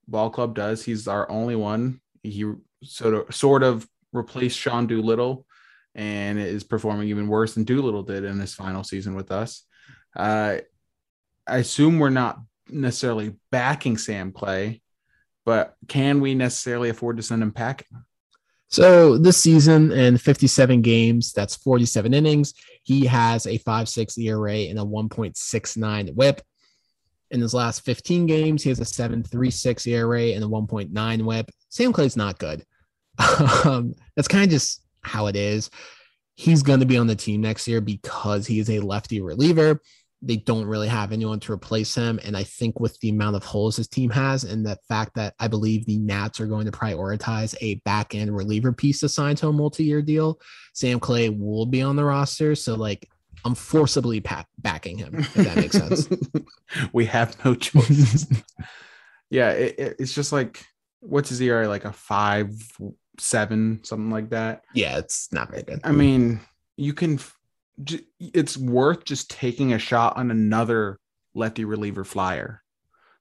ball club does. He's our only one. He sort of sort of replaced Sean Doolittle and is performing even worse than Doolittle did in his final season with us. Uh, I assume we're not necessarily backing Sam Clay, but can we necessarily afford to send him packing? So this season in 57 games, that's 47 innings, he has a 5.6 ERA and a 1.69 whip. In his last 15 games, he has a 7.36 ERA and a 1.9 whip. Sam Clay's not good. um, that's kind of just how it is. He's going to be on the team next year because he is a lefty reliever. They don't really have anyone to replace him. And I think with the amount of holes his team has, and the fact that I believe the Nats are going to prioritize a back end reliever piece assigned to a multi year deal, Sam Clay will be on the roster. So, like, I'm forcibly backing him, if that makes sense. we have no choice. yeah, it, it's just like, what's his ERA? Like a five, seven, something like that. Yeah, it's not very good. I mean, you can it's worth just taking a shot on another lefty reliever flyer.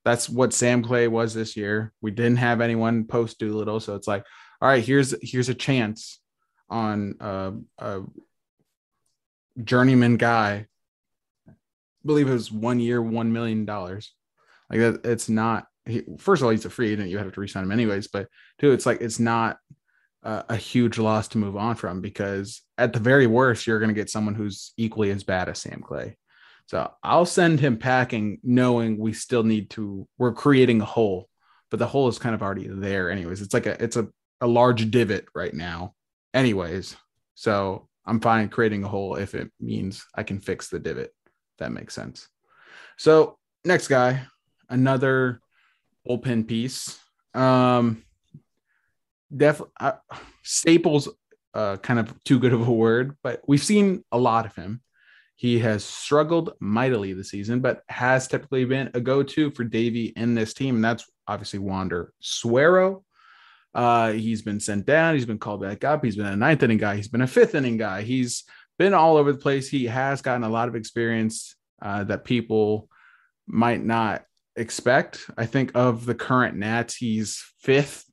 That's what Sam Clay was this year. We didn't have anyone post Doolittle, so it's like, all right, here's here's a chance on uh, a journeyman guy. I believe it was one year, one million dollars. Like that, it's not. He, first of all, he's a free agent. You have to resign him anyways. But two, it's like it's not a huge loss to move on from because at the very worst, you're going to get someone who's equally as bad as Sam Clay. So I'll send him packing, knowing we still need to. We're creating a hole, but the hole is kind of already there, anyways. It's like a it's a a large divot right now, anyways. So I'm fine creating a hole if it means I can fix the divot. That makes sense. So next guy, another bullpen piece. Um, definitely uh, Staples, uh, kind of too good of a word, but we've seen a lot of him. He has struggled mightily this season, but has typically been a go-to for Davey in this team, and that's obviously Wander Suero. Uh, he's been sent down. He's been called back up. He's been a ninth inning guy. He's been a fifth inning guy. He's been all over the place. He has gotten a lot of experience uh, that people might not expect. I think of the current Nats, he's fifth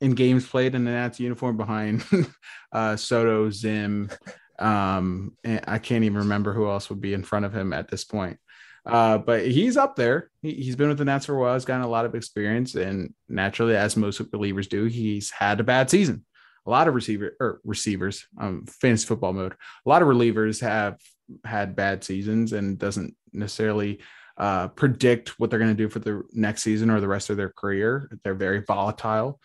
in games played in the Nats uniform behind uh, Soto, Zim. Um, I can't even remember who else would be in front of him at this point. Uh, but he's up there. He, has been with the Nats for a while. He's gotten a lot of experience, and naturally, as most relievers do, he's had a bad season. A lot of receiver or receivers, um, fantasy football mode. A lot of relievers have had bad seasons, and doesn't necessarily uh, predict what they're going to do for the next season or the rest of their career. They're very volatile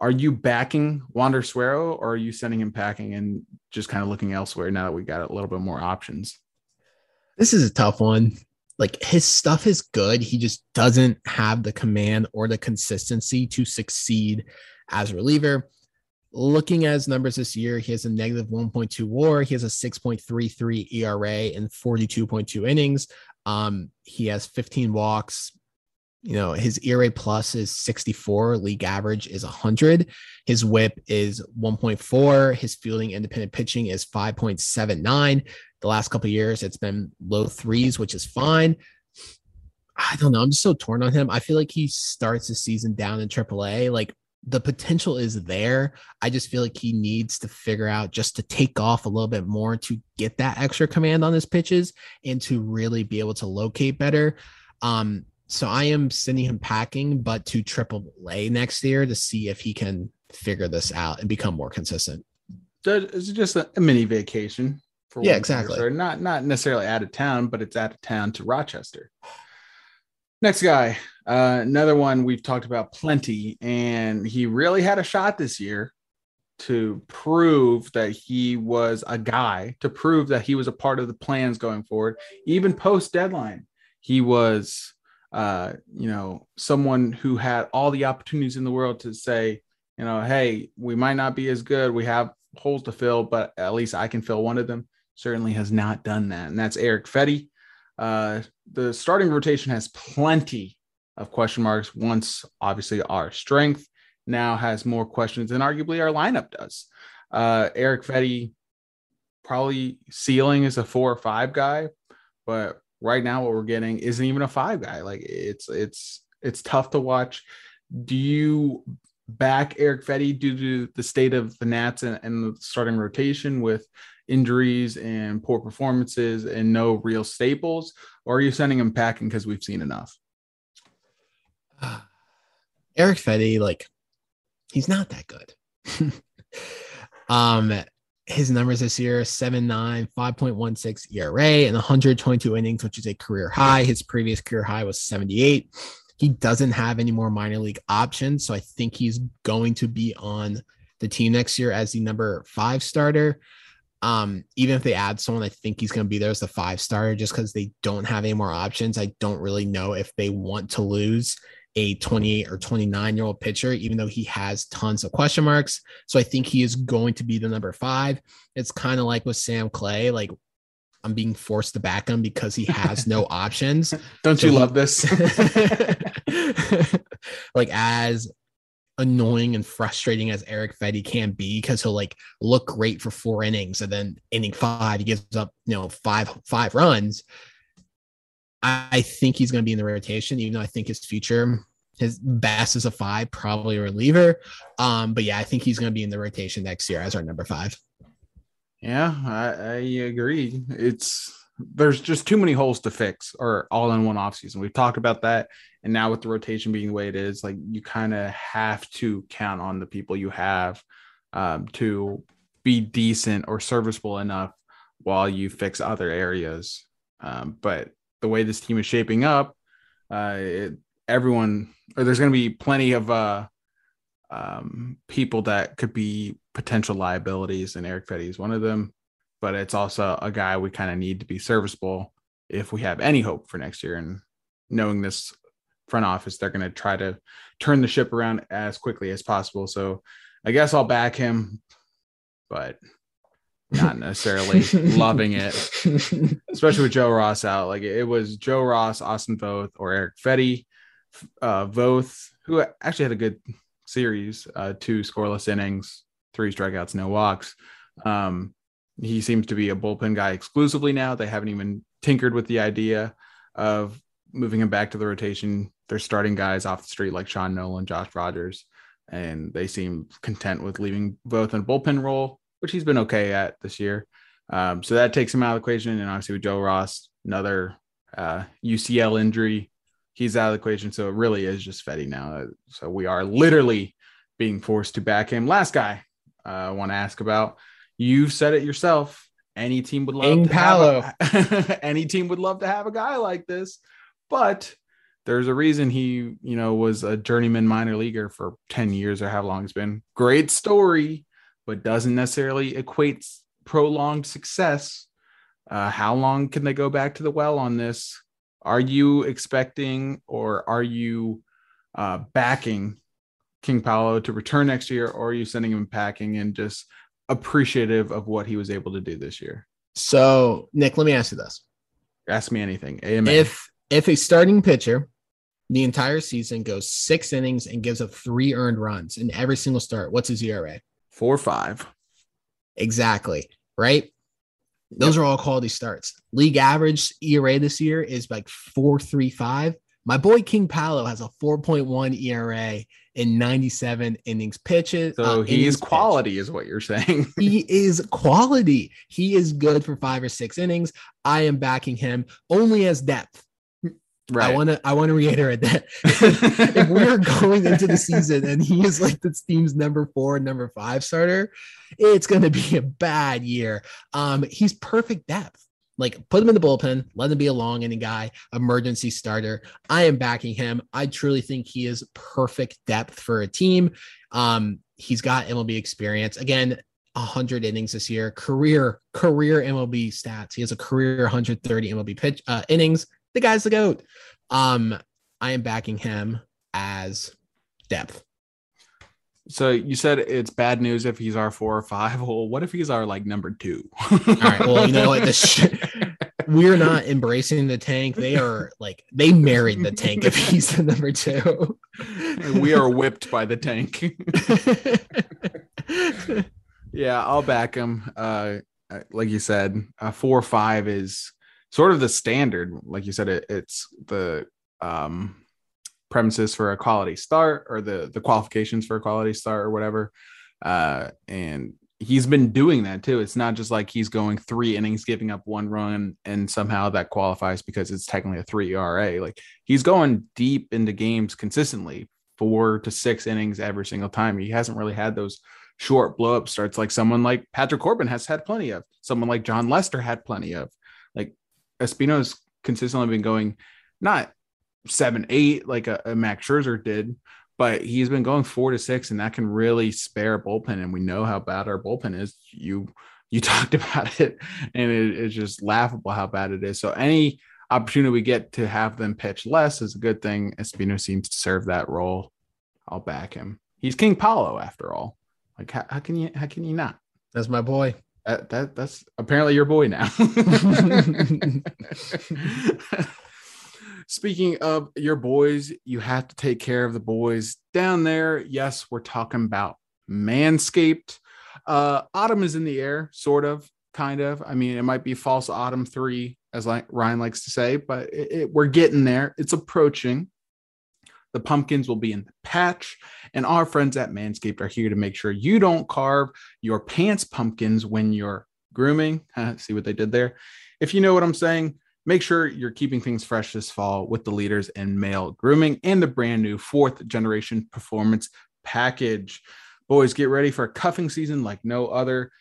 are you backing Wander Suero or are you sending him packing and just kind of looking elsewhere now that we got a little bit more options? This is a tough one. Like his stuff is good. He just doesn't have the command or the consistency to succeed as a reliever. Looking at his numbers this year, he has a negative 1.2 war. He has a 6.33 ERA in 42.2 innings. Um, he has 15 walks, you know, his ERA plus is 64, league average is 100. His whip is 1.4. His fielding independent pitching is 5.79. The last couple years, it's been low threes, which is fine. I don't know. I'm just so torn on him. I feel like he starts the season down in AAA. Like the potential is there. I just feel like he needs to figure out just to take off a little bit more to get that extra command on his pitches and to really be able to locate better. Um, so I am sending him packing, but to triple A next year to see if he can figure this out and become more consistent. It's just a, mini vacation for yeah, exactly. Or not not necessarily out of town, but it's out of town to Rochester. Next guy, uh, another one we've talked about plenty, and he really had a shot this year to prove that he was a guy, to prove that he was a part of the plans going forward, even post deadline. He was uh, you know, someone who had all the opportunities in the world to say, you know, hey, we might not be as good. We have holes to fill, but at least I can fill one of them. Certainly has not done that. And that's Erick Fedde. Uh, the starting rotation has plenty of question marks. Once, obviously, our strength now has more questions than arguably our lineup does. Uh, Erick Fedde probably ceiling is a four or five guy, but right now what we're getting isn't even a five guy. Like it's it's it's tough to watch. Do you back Erick Fedde due to the state of the Nats and, and the starting rotation with injuries and poor performances and no real staples, or are you sending him packing because we've seen enough? Erick Fedde, like he's not that good. um his numbers this year 7 9, 5.16 ERA, and 122 innings, which is a career high. His previous career high was 78. He doesn't have any more minor league options. So I think he's going to be on the team next year as the number five starter. Um, even if they add someone, I think he's going to be there as the five starter just because they don't have any more options. I don't really know if they want to lose a 28 or 29 year old pitcher, even though he has tons of question marks. So I think he is going to be the number five. It's kind of like with Sam Clay, like I'm being forced to back him because he has no options. Don't So you he- love this? like as annoying and frustrating as Erick Fedde can be, because he'll like look great for four innings and then inning five, he gives up, you know, five five runs. I, think he's gonna be in the rotation, even though I think his future, his best is a five, probably a reliever. Um, but yeah, I think he's gonna be in the rotation next year as our number five. Yeah, I, I agree. It's there's just too many holes to fix or all in one offseason. We've talked about that. And now with the rotation being the way it is, like you kind of have to count on the people you have um, to be decent or serviceable enough while you fix other areas. Um, but the way this team is shaping up, uh, it, everyone or there's going to be plenty of uh, um, people that could be potential liabilities, and Erick Fedde is one of them. But it's also a guy we kind of need to be serviceable if we have any hope for next year. And knowing this front office, they're going to try to turn the ship around as quickly as possible. So I guess I'll back him, but not necessarily loving it, especially with Joe Ross out. Like it was Joe Ross, Austin Voth, or Erick Fedde. Uh, Voth, who actually had a good series, uh, two scoreless innings, three strikeouts, no walks. Um, he seems to be a bullpen guy exclusively now. They haven't even tinkered with the idea of moving him back to the rotation. They're starting guys off the street like Sean Nolin, Josh Rogers, and they seem content with leaving both in a bullpen role, which he's been okay at this year. Um, so that takes him out of the equation. And obviously with Joe Ross, another uh, UCL injury, he's out of the equation. So it really is just Fedde now. So we are literally being forced to back him. Last guy uh, I want to ask about. You've said it yourself. Any team would love to have a, any team would love to have a guy like this, but there's a reason he, you know, was a journeyman minor leaguer for 10 years or how long it's been. Great story, but doesn't necessarily equate prolonged success. Uh, how long can they go back to the well on this? Are you expecting or are you uh, backing King Paolo to return next year, or are you sending him packing and just appreciative of what he was able to do this year? So, Nick, let me ask you this. Ask me anything. Amen. If if a starting pitcher the entire season goes six innings and gives up three earned runs in every single start, what's his ERA? Four five, Exactly. Right. Those are all quality starts. League average ERA this year is like 4.35. My boy King Paolo has a 4.1 ERA in 97 innings pitches. so uh, innings pitched. quality, is what you're saying. He is quality. He is good for five or six innings. I am backing him only as depth. I want to I want to reiterate that if we're going into the season and he is like this team's number four, number five starter, it's going to be a bad year. Um, he's perfect depth. Like put him in the bullpen, let him be a long inning guy, emergency starter. I am backing him. I truly think he is perfect depth for a team. Um, he's got MLB experience. Again, 100 innings this year, career career MLB stats. He has a career 130 MLB pitch uh, innings. The guy's the goat. Um, I am backing him as depth. So you said it's bad news if he's our four or five. Well, what if he's our like number two? All right. Well, you know what? We're not embracing the tank. They are like they married the tank if he's the number two. we are whipped by the tank. yeah, I'll back him. Uh, like you said, uh, four or five is sort of the standard. Like you said, it, it's the um, premises for a quality start or the the qualifications for a quality start or whatever. Uh, and he's been doing that too. It's not just like he's going three innings, giving up one run, and somehow that qualifies because it's technically a three ERA. Like he's going deep into games consistently, four to six innings every single time. He hasn't really had those short blow up starts like someone like Patrick Corbin has had plenty of, someone like Jon Lester had plenty of. Espino's consistently been going not seven, eight like a, a Max Scherzer did, but he's been going four to six, and that can really spare a bullpen. And we know how bad our bullpen is. You You talked about it, and it, it's just laughable how bad it is. So any opportunity we get to have them pitch less is a good thing. Espino seems to serve that role. I'll back him. He's King Paolo after all. Like how, how can you how can you not? That's my boy. That, that that's apparently your boy now. Speaking of your boys, you have to take care of the boys down there. Yes, we're talking about Manscaped. Uh, autumn is in the air, sort of, kind of. I mean, it might be false autumn three, as like Ryan likes to say, but it, it, we're getting there. It's approaching. The pumpkins will be in the patch, and our friends at Manscaped are here to make sure you don't carve your pants pumpkins when you're grooming. See what they did there? If you know what I'm saying, make sure you're keeping things fresh this fall with the leaders in male grooming and the brand new fourth generation performance package. Boys, get ready for a cuffing season like no other.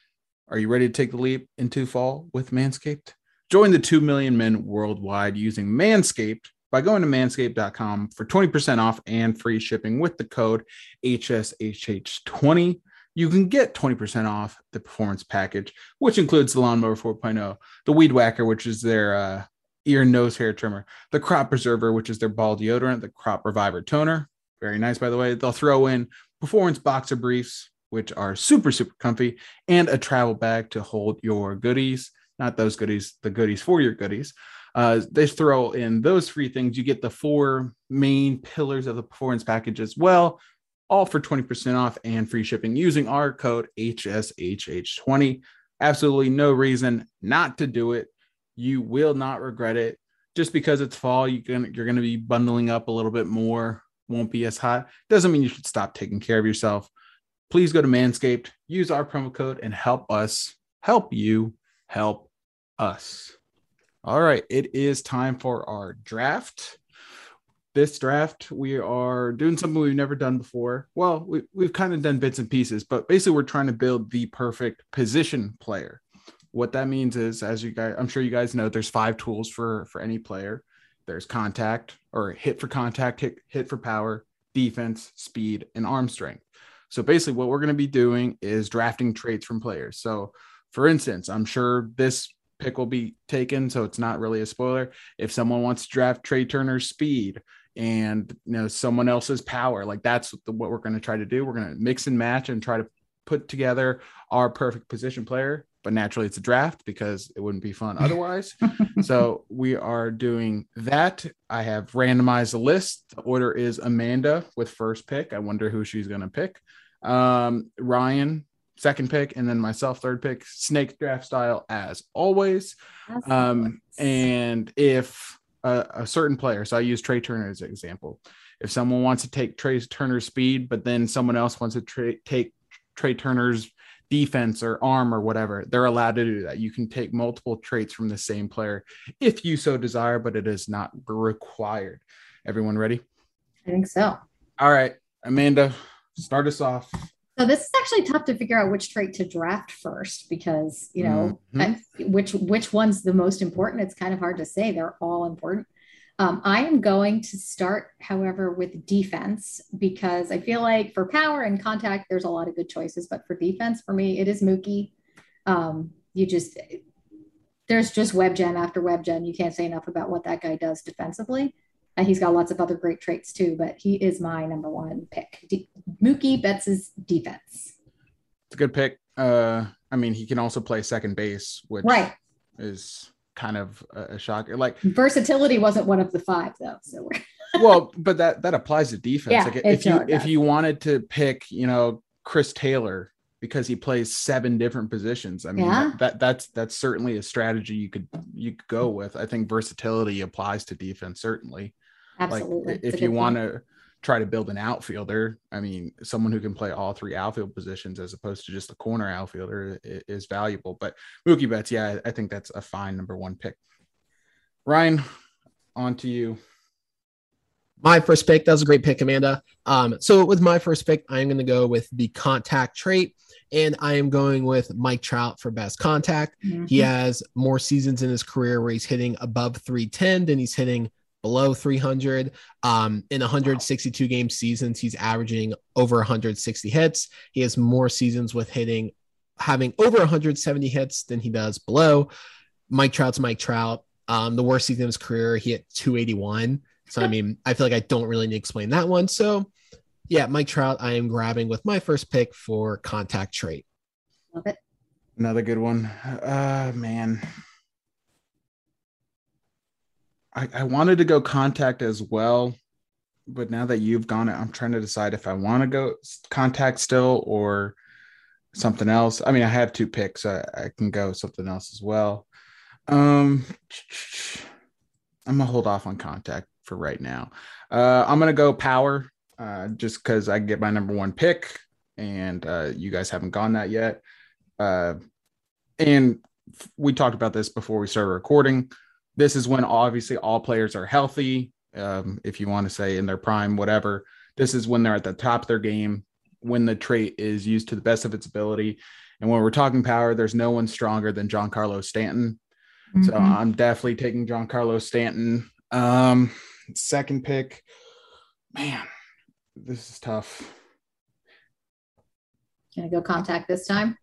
Are you ready to take the leap into fall with Manscaped? Join the 2 million men worldwide using Manscaped by going to manscaped.com for 20% off and free shipping with the code HSHH20. You can get 20% off the performance package, which includes the Lawnmower 4.0, the Weed Whacker, which is their uh, ear nose hair trimmer, the Crop Preserver, which is their ball deodorant, the Crop Reviver toner. Very nice, by the way. They'll throw in performance boxer briefs, which are super, super comfy, and a travel bag to hold your goodies. Not those goodies, the goodies for your goodies. Uh, they throw in those three things. You get the four main pillars of the performance package as well, all for 20% off and free shipping using our code HSHH20. Absolutely no reason not to do it. You will not regret it. Just because it's fall, you can, you're going to be bundling up a little bit more, won't be as hot. Doesn't mean you should stop taking care of yourself. Please go to Manscaped, use our promo code, and help us help you help us. All right, it is time for our draft. This draft, we are doing something we've never done before. Well, we, we've kind of done bits and pieces, but basically, we're trying to build the perfect position player. What that means is, as you guys, I'm sure you guys know, there's five tools for for any player. There's contact or hit for contact, hit, hit for power, defense, speed, and arm strength. So basically, what we're going to be doing is drafting traits from players. So, for instance, I'm sure this pick will be taken, so it's not really a spoiler. If someone wants to draft Trea Turner's speed and you know someone else's power, like that's what we're going to try to do. We're going to mix and match and try to put together our perfect position player. But naturally, it's a draft because it wouldn't be fun otherwise. so we are doing that. I have randomized a list. The order is Amanda with first pick. I wonder who she's going to pick. Um, Ryan second pick, and then myself third pick, snake draft style as always. Um, and if a, a, certain player, so I use Trea Turner as an example. If someone wants to take Trea Turner's speed, but then someone else wants to tra- take Trea Turner's defense or arm or whatever, they're allowed to do that. You can take multiple traits from the same player if you so desire, but it is not required. Everyone ready? I think so. All right, Amanda, start us off. So this is actually tough to figure out which trait to draft first because you know mm-hmm. which which one's the most important. It's kind of hard to say. They're all important. Um, I am going to start, however, with defense because I feel like for power and contact, there's a lot of good choices. But for defense, for me, it is Mookie. Um, you just there's just web gem after web gem. You can't say enough about what that guy does defensively. And he's got lots of other great traits too, but he is my number one pick. Mookie Betts' defense. It's a good pick. Uh, I mean, he can also play second base, which right. is kind of a, a shock. Like versatility wasn't one of the five though. So well, but that that applies to defense. Yeah, like if you if you wanted to pick, you know, Chris Taylor because he plays seven different positions. I mean, yeah. that, that's that's certainly a strategy you could you could go with. I think versatility applies to defense certainly. Absolutely. Like if you want to try to build an outfielder, I mean, someone who can play all three outfield positions as opposed to just a corner outfielder is, valuable. But Mookie Betts, yeah, I think that's a fine number one pick. Ryan, on to you. My first pick, that was a great pick, Amanda. Um, so with my first pick, I'm going to go with the contact trait, and I am going with Mike Trout for best contact. Mm-hmm. He has more seasons in his career where he's hitting above 310 than he's hitting below 300. Um, in 162 game seasons, he's averaging over 160 hits. He has more seasons with hitting having over 170 hits than he does below. Mike Trout's Mike Trout. Um, the worst season of his career, he hit 281. So I mean, I feel like I don't really need to explain that one. So yeah, Mike Trout, I am grabbing with my first pick for contact trait. Love it. Another good one. Uh man. I, I wanted to go contact as well, but now that you've gone I'm trying to decide if I want to go contact still or something else. I mean, I have two picks. I, I can go something else as well. Um I'm gonna hold off on contact for right now. Uh I'm gonna go power uh just because I get my number one pick and uh you guys haven't gone that yet. Uh and we talked about this before we started recording. This is when obviously all players are healthy. Um, if you want to say in their prime, whatever. This is when they're at the top of their game, when the trait is used to the best of its ability. And when we're talking power, there's no one stronger than Giancarlo Stanton. So Mhm. I'm definitely taking Giancarlo Stanton. Um, second pick, man, this is tough. Gonna go contact this time.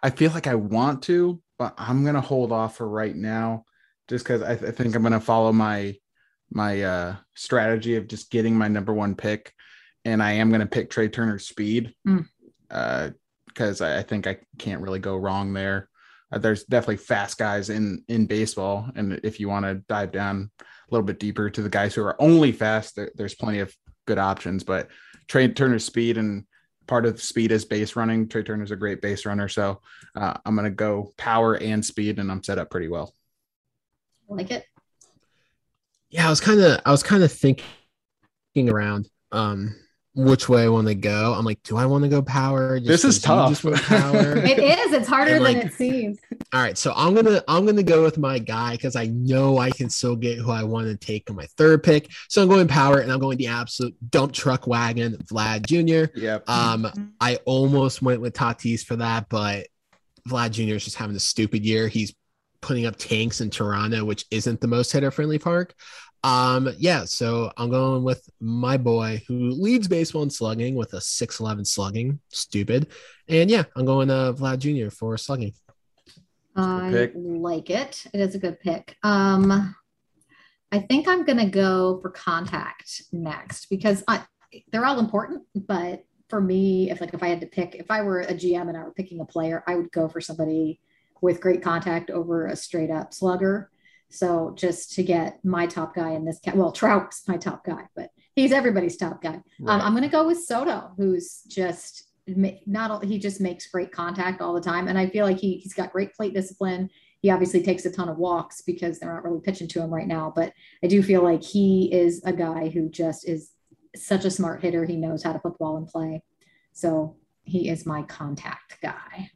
I feel like I want to, but I'm gonna hold off for right now, just because I, th- I think I'm gonna follow my my uh strategy of just getting my number one pick, and I am gonna pick Trea Turner's speed, Mm. uh, because I, I think I can't really go wrong there. Uh, there's definitely fast guys in in baseball, and if you want to dive down a little bit deeper to the guys who are only fast, there, there's plenty of good options. But Trea Turner's speed and part of speed is base running. Trea Turner's a great base runner, so uh, I'm gonna go power and speed, and I'm set up pretty well. I like it. Yeah, I was kind of I was kind of thinking around um which way I want to go. I'm like, do I want to go power? This is tough. just power. It is. It's harder And, than like- it seems. All right, so I'm gonna I'm gonna go with my guy because I know I can still get who I want to take on my third pick. So I'm going power, and I'm going the absolute dump truck wagon, Vlad Jr. Yep. Um, I almost went with Tatis for that, but Vlad Jr. is just having a stupid year. He's putting up tanks in Toronto, which isn't the most hitter friendly park. Um, yeah, so I'm going with my boy who leads baseball in slugging with a 6'11 slugging. Stupid. And yeah, I'm going uh Vlad Jr. for slugging. I like it. It is a good pick. Um, I think I'm gonna go for contact next because I, they're all important. But for me, if like if I had to pick, if I were a GM and I were picking a player, I would go for somebody with great contact over a straight up slugger. So just to get my top guy in this cat, well, Trout's my top guy, but he's everybody's top guy. Um, I'm going to go with Soto, who's just not all, he just makes great contact all the time, and I feel like he he's got great plate discipline. He obviously takes a ton of walks because they're not really pitching to him right now, but I do feel like he is a guy who just is such a smart hitter. He knows how to put the ball in play, so he is my contact guy.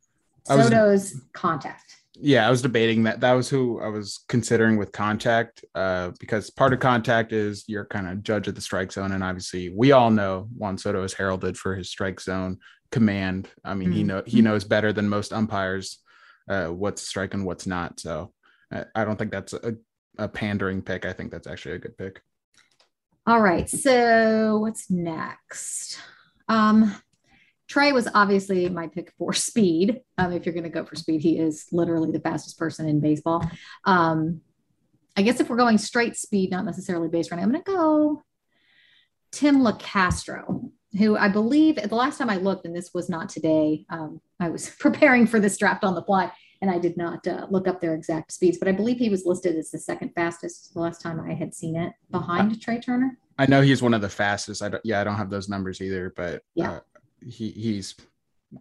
I was- Soto's contact. Yeah, I was debating that. That was who I was considering with contact, uh, because part of contact is you're kind of judge of the strike zone, and obviously we all know Juan Soto is heralded for his strike zone command. I mean, he Mhm. know he knows better than most umpires uh, what's a strike and what's not. So I, I don't think that's a, a pandering pick. I think that's actually a good pick. All right. So what's next? Um, Trea was obviously my pick for speed. Um, if you're going to go for speed, he is literally the fastest person in baseball. Um, I guess if we're going straight speed, not necessarily base running, I'm going to go Tim Locastro, who I believe the last time I looked, and this was not today, um, I was preparing for this draft on the fly and I did not uh, look up their exact speeds, but I believe he was listed as the second fastest the last time I had seen it behind Trea Turner. I know he's one of the fastest. I don't, yeah, I don't have those numbers either, but Yeah. uh, he he's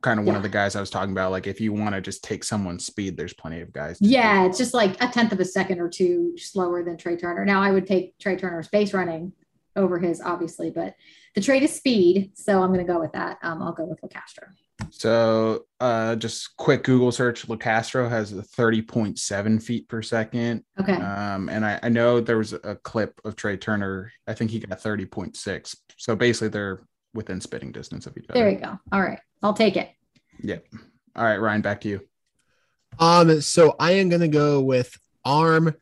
kind of one of the guys I was talking about. Like if you want to just take someone's speed, there's plenty of guys. Yeah, do. it's just like a tenth of a second or two slower than Trea Turner. Now I would take Trea Turner's base running over his, obviously, but the trade is speed, so I'm going to go with that. Um, I'll go with Locastro. So uh, just quick Google search. Locastro has a 30.7 feet per second. Okay, Um, and I, I know there was a clip of Trea Turner. I think he got 30.6. So basically they're within spitting distance of each other. there you go. All right, I'll take it. Yep. All right, Ryan, back to you. Um, so I am gonna go with arm.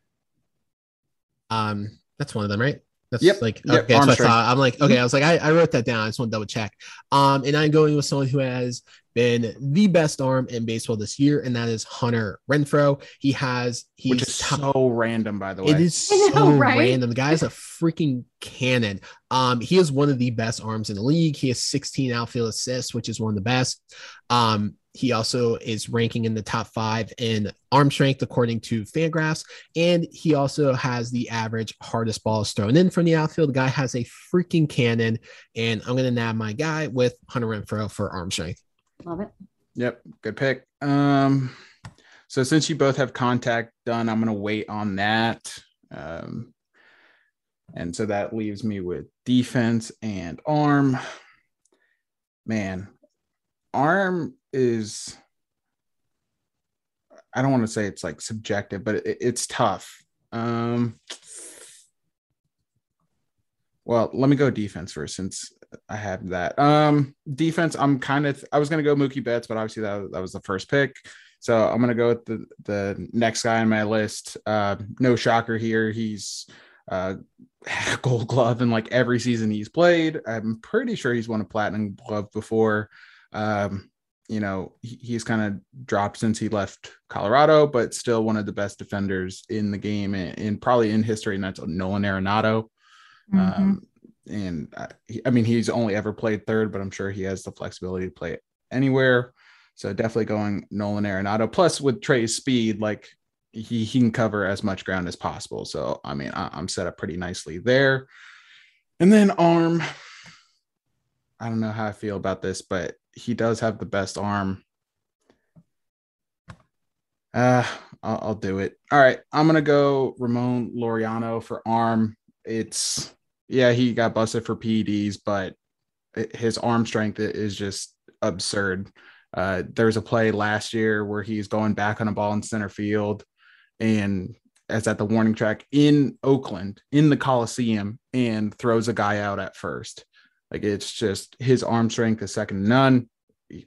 Um, that's one of them, right? That's Yep. like Yep. okay. That's what I thought. I'm like okay. I was like I, I wrote that down. I just want to double check. Um, and I'm going with someone who has been the best arm in baseball this year, and that is Hunter Renfroe. He has he's which is top- so random, by the way. It is I know, so right? random. The guy's a freaking cannon. Um, he is one of the best arms in the league. He has 16 outfield assists, which is one of the best. Um, he also is ranking in the top five in arm strength according to Fangraphs, and he also has the average hardest balls thrown in from the outfield. The guy has a freaking cannon, and I'm gonna nab my guy with Hunter Renfroe for arm strength. Love it. Yep, good pick. Um, so since you both have contact done, I'm gonna wait on that. Um, and so that leaves me with defense and arm. Man, arm is I don't want to say it's like subjective, but it, it's tough. Um, well, let me go defense first since I have that. Um, defense, I'm kind of I was gonna go Mookie Betts, but obviously that, that was the first pick. So I'm gonna go with the the next guy on my list. Uh, no shocker here. He's uh gold glove in like every season he's played. I'm pretty sure he's won a platinum glove before. Um, you know, he, he's kind of dropped since he left Colorado, but still one of the best defenders in the game and, and probably in history, and that's Nolan Arenado. Mhm. Um, and I, I mean, he's only ever played third, but I'm sure he has the flexibility to play anywhere. So definitely going Nolan Arenado. Plus, with Trea's speed, like he, he can cover as much ground as possible. So I mean, I, I'm set up pretty nicely there. And then arm. I don't know how I feel about this, but he does have the best arm. Uh, I'll, I'll do it. All right, I'm gonna go Ramon Laureano for arm. It's yeah, he got busted for PEDs, but his arm strength is just absurd. Uh, there's a play last year where he's going back on a ball in center field, and as at the warning track in Oakland in the Coliseum, and throws a guy out at first. Like it's just his arm strength is second to none.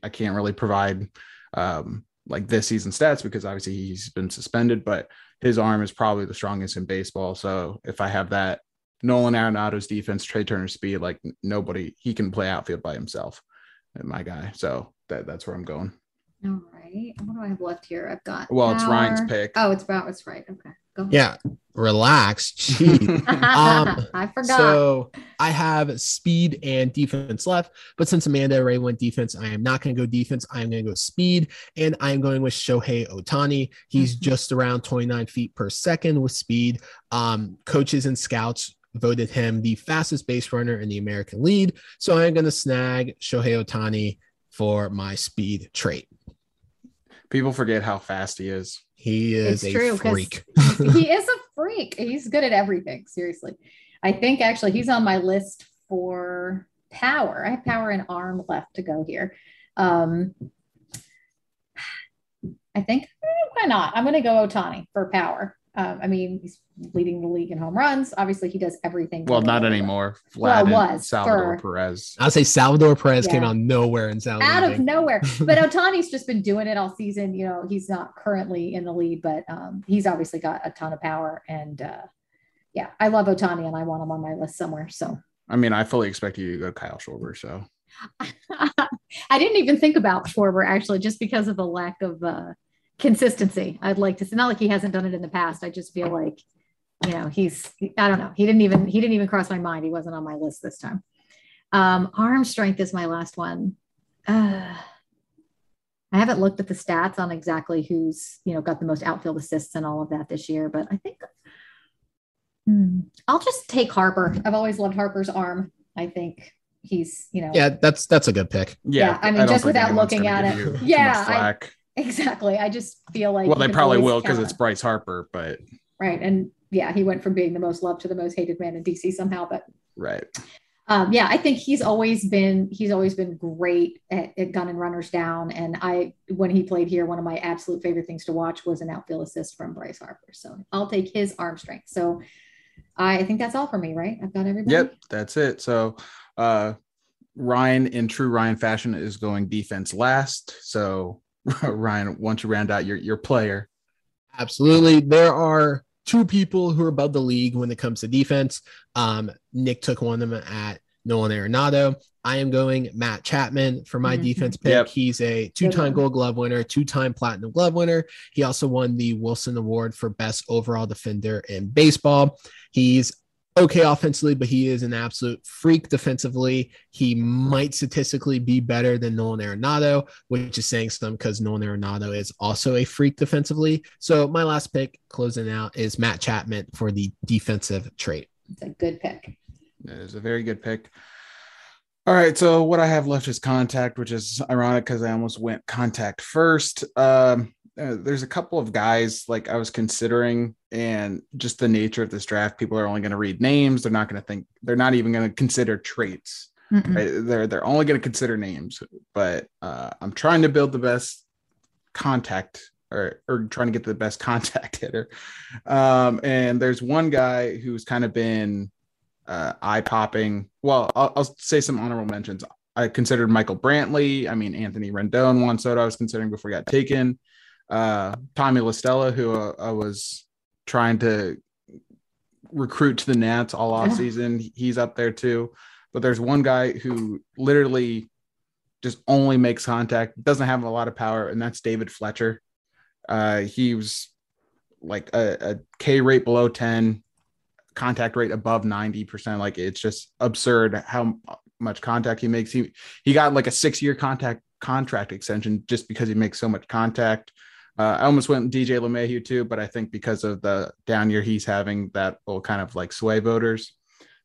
I can't really provide um, like this season stats because obviously he's been suspended, but his arm is probably the strongest in baseball. So if I have that Nolan Arenado's defense, Trea Turner's speed, like nobody, he can play outfield by himself. My guy. So that, that's where I'm going. Right. What do I have left here? I've got. Well, it's Ryan's pick. Oh, it's about. It's right. Okay. Go. ahead. Yeah, relax. Jeez. Um, I forgot. So I have speed and defense left, but since Amanda already went defense, I am not going to go defense. I am going to go speed, and I am going with Shohei Ohtani. He's Mhm. just around 29 feet per second with speed. Um, coaches and scouts voted him the fastest base runner in the American League, so I'm going to snag Shohei Ohtani for my speed trait. People forget how fast he is. He is It's a true, 'cause freak. he is a freak. He's good at everything. Seriously. I think actually he's on my list for power. I have power and arm left to go here. Um, I think eh, why not? I'm going to go Ohtani for power. Um, I mean, he's leading the league in home runs. Obviously, he does everything. Well, not well. anymore. Well, Vlad and was Salvador for- Perez. I'll say Salvador Perez came out of nowhere and sounded out of nowhere. But Ohtani's just been doing it all season. You know, he's not currently in the lead, but um, he's obviously got a ton of power. And uh, yeah, I love Ohtani and I want him on my list somewhere. So I mean, I fully expect you to go Kyle Schwarber. So I didn't even think about Schwarber actually, just because of the lack of uh, consistency. I'd like to. It's not like he hasn't done it in the past. I just feel like, you know, he's. I don't know. He didn't even. He didn't even cross my mind. He wasn't on my list this time. Um, arm strength is my last one. Uh, I haven't looked at the stats on exactly who's you know got the most outfield assists and all of that this year, but I think Hmm. I'll just take Harper. I've always loved Harper's arm. I think he's you know Yeah, that's that's a good pick. Yeah, I mean, don't just without looking at it. you Yeah, I- flack. Exactly. I just feel like well, they probably will because it's Bryce Harper, but right. And yeah, he went from being the most loved to the most hated man in DC somehow. But right. um, yeah, I think he's always been he's always been great at, at gunning runners down. And I when he played here, one of my absolute favorite things to watch was an outfield assist from Bryce Harper. So I'll take his arm strength. So I think that's all for me, right? I've got everybody. Yep, that's it. So uh Ryan in true Ryan fashion is going defense last. So Ryan, once you round out your your player, Absolutely. There are two people who are above the league when it comes to defense. Um, Nick took one of them at Nolan Arenado. I am going Matt Chapman for my mm-hmm. defense pick. Yep. He's a two-time Gold Glove winner, two-time Platinum Glove winner. He also won the Wilson Award for best overall defender in baseball. He's okay offensively, but he is an absolute freak defensively. He might statistically be better than Nolan Arenado, which is saying something because Nolan Arenado is also a freak defensively. So my last pick closing out is Matt Chapman for the defensive trait. It's a good pick. It is a very good pick. All right, so what I have left is contact, which is ironic because I almost went contact first. Um, uh, there's a couple of guys like I was considering, and just the nature of this draft, people are only going to read names. They're not going to think. They're not even going to consider traits. Right? They're they're only going to consider names. But uh, I'm trying to build the best contact, or or trying to get the best contact hitter. Um, and there's one guy who's kind of been uh, eye popping. Well, I'll, I'll say some honorable mentions. I considered Michael Brantley. I mean, Anthony Rendon, Juan Soto, I was considering before he got taken uh, Tommy La Stella, who uh, I was trying to recruit to the Nats all off season. He's up there too. But there's one guy who literally just only makes contact, doesn't have a lot of power, and that's David Fletcher. Uh, he was like a, a K rate below 10, contact rate above 90%. Like it's just absurd how much contact he makes. He he got like a six year contact contract extension just because he makes so much contact. Uh, I almost went DJ LeMahieu too, but I think because of the down year he's having, that will kind of like sway voters.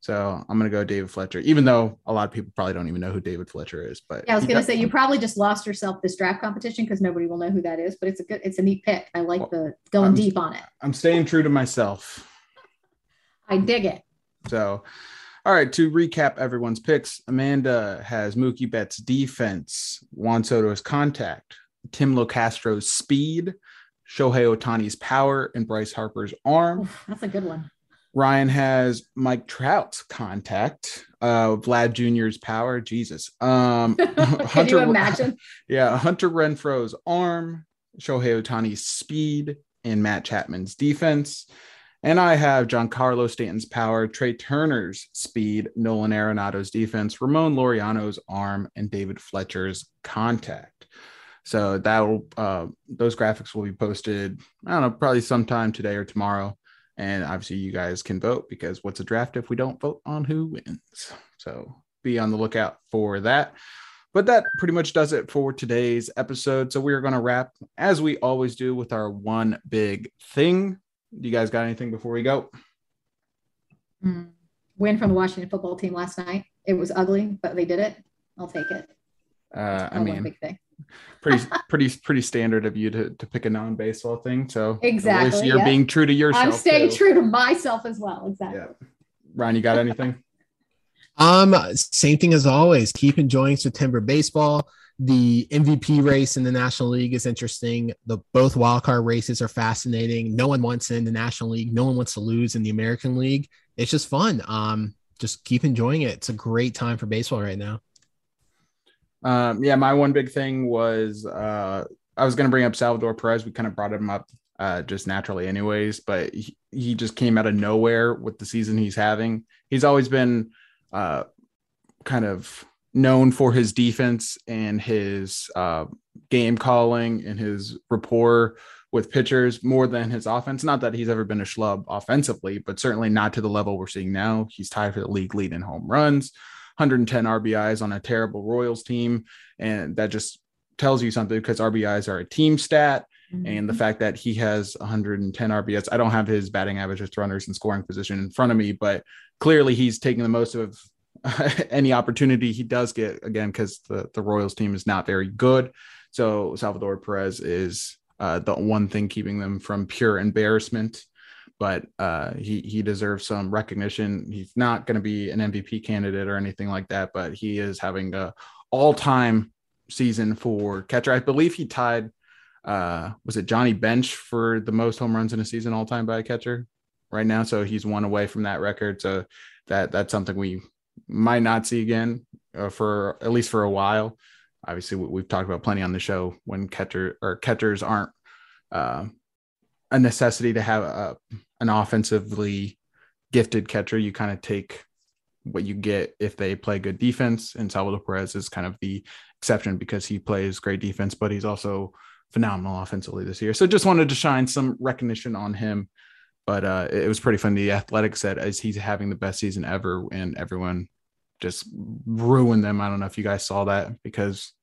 So I'm going to go David Fletcher, even though a lot of people probably don't even know who David Fletcher is. But yeah, I was going to say you probably just lost yourself this draft competition because nobody will know who that is. But it's a good, it's a neat pick. I like well, the going I'm, deep on it. I'm staying true to myself. I dig it. So, all right, to recap everyone's picks, Amanda has Mookie Betts defense, Juan Soto's contact, Tim Locastro's speed, Shohei Ohtani's power, and Bryce Harper's arm. Oof, that's a good one. Ryan has Mike Trout's contact, uh, Vlad Jr.'s power. Jesus. Um, Can Hunter, you imagine? Yeah, Hunter Renfroe's arm, Shohei Ohtani's speed, and Matt Chapman's defense. And I have Giancarlo Stanton's power, Trea Turner's speed, Nolan Arenado's defense, Ramon Laureano's arm, and David Fletcher's contact. So that will uh, those graphics will be posted. I don't know, probably sometime today or tomorrow. And obviously, you guys can vote because what's a draft if we don't vote on who wins? So be on the lookout for that. But that pretty much does it for today's episode. So we're going to wrap as we always do with our one big thing. You guys got anything before we go? Mm. Win from the Washington football team last night. It was ugly, but they did it. I'll take it. Uh, I mean, one big thing pretty pretty pretty standard of you to, to pick a non-baseball thing. So exactly you're being true to yourself i'm staying too. true to myself as well exactly. Yeah. Ryan you got anything? Um same thing as always. Keep enjoying september baseball. The mvp race in the national league is interesting. The both wildcard races are fascinating. No one wants in the national league. No one wants to lose in the american league. It's just fun. Um just keep enjoying it. It's a great time for baseball right now um, yeah, my one big thing was uh, I was going to bring up Salvador Perez. We kind of brought him up uh, just naturally, anyways, but he, he just came out of nowhere with the season he's having. He's always been uh, kind of known for his defense and his uh, game calling and his rapport with pitchers more than his offense. Not that he's ever been a schlub offensively, but certainly not to the level we're seeing now. He's tied for the league lead in home runs. 110 RBIs on a terrible Royals team. And that just tells you something because RBIs are a team stat. Mm-hmm. And the mm-hmm. fact that he has 110 RBIs, I don't have his batting average, just runners in scoring position in front of me, but clearly he's taking the most of any opportunity he does get again because the, the Royals team is not very good. So Salvador Perez is uh, the one thing keeping them from pure embarrassment but uh, he he deserves some recognition. He's not going to be an MVP candidate or anything like that, but he is having a all time season for catcher. I believe he tied. Uh, was it Johnny Bench for the most home runs in a season all time by a catcher right now? So he's one away from that record. So that that's something we might not see again uh, for at least for a while. Obviously, we've talked about plenty on the show when catcher or catchers aren't uh, a necessity to have a an offensively gifted catcher, you kind of take what you get if they play good defense. And Salvador Perez is kind of the exception because he plays great defense, but he's also phenomenal offensively this year. So just wanted to shine some recognition on him. But uh, it was pretty funny. The Athletic said as he's having the best season ever, and everyone just ruined them. I don't know if you guys saw that because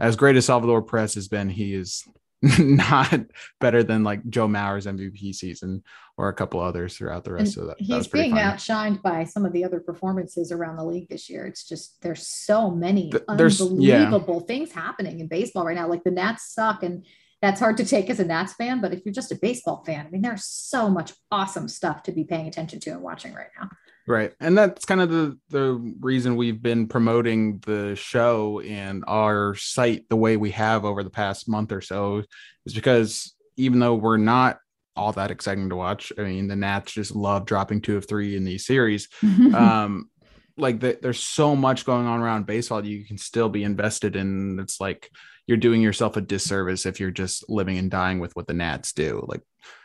as great as Salvador Perez has been, he is not better than like Joe Mauer's MVP season or a couple others throughout the rest And of that. he's being outshined by some of the other performances around the league this year. It's just there's so many Th- there's- yeah. unbelievable things happening in baseball right now. Like the Nats suck, and that's hard to take as a Nats fan. But if you're just a baseball fan, I mean, there's so much awesome stuff to be paying attention to and watching right now. Right. And that's kind of the the reason we've been promoting the show and our site the way we have over the past month or so is because even though we're not all that exciting to watch, I mean the Nats just love dropping two of three in these series. Um like the, there's so much going on around baseball you can still be invested in. It's like you're doing yourself a disservice if you're just living and dying with what the Nats do. Like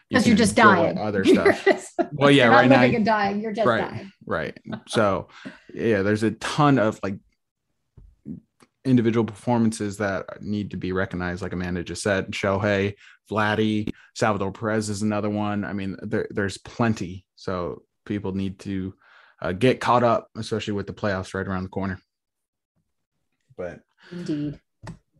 Because you're just dying. Other stuff. just- Well, yeah, right now- and dying. You're just Right. dying. right so yeah there's a ton of like individual performances that need to be recognized like amanda just said shohei vladdy salvador perez is another one i mean there, there's plenty so people need to uh, get caught up especially with the playoffs right around the corner but Indeed.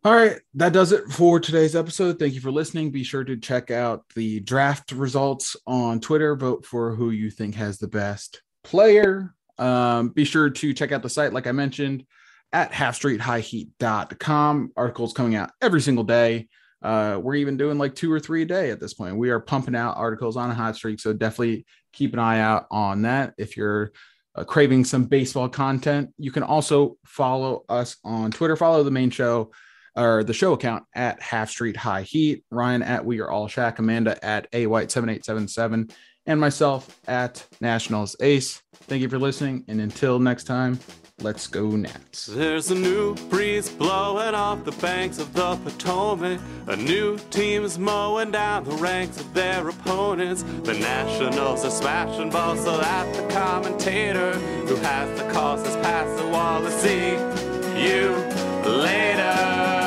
All right, that does it for today's episode. Thank you for listening. Be sure to check out the draft results on Twitter. Vote for who you think has the best player. Um, be sure to check out the site, like I mentioned, at halfstreethighheat.com. Articles coming out every single day. Uh, we're even doing like two or three a day at this point. We are pumping out articles on a hot streak, so definitely keep an eye out on that. If you're uh, craving some baseball content, you can also follow us on Twitter. Follow the main show or the show account at Half Street High Heat, Ryan at We Are All Shack, Amanda at A White seven eight seven seven, and myself at Nationals Ace. Thank you for listening, and until next time, let's go Nats. There's a new breeze blowing off the banks of the Potomac. A new team's mowing down the ranks of their opponents. The Nationals are smashing balls so that the commentator who has the calls has passed the wall to see you later.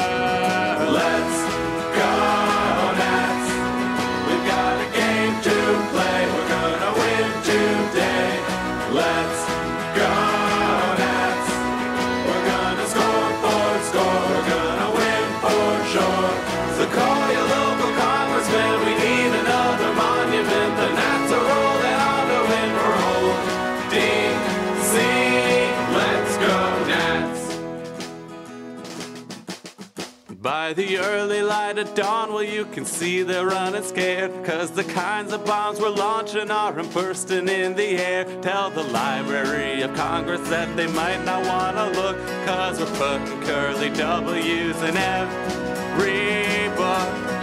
By the early light of dawn, well, you can see they're running scared. Cause the kinds of bombs we're launching aren't bursting in the air. Tell the Library of Congress that they might not wanna look. Cause we're putting curly W's in every book.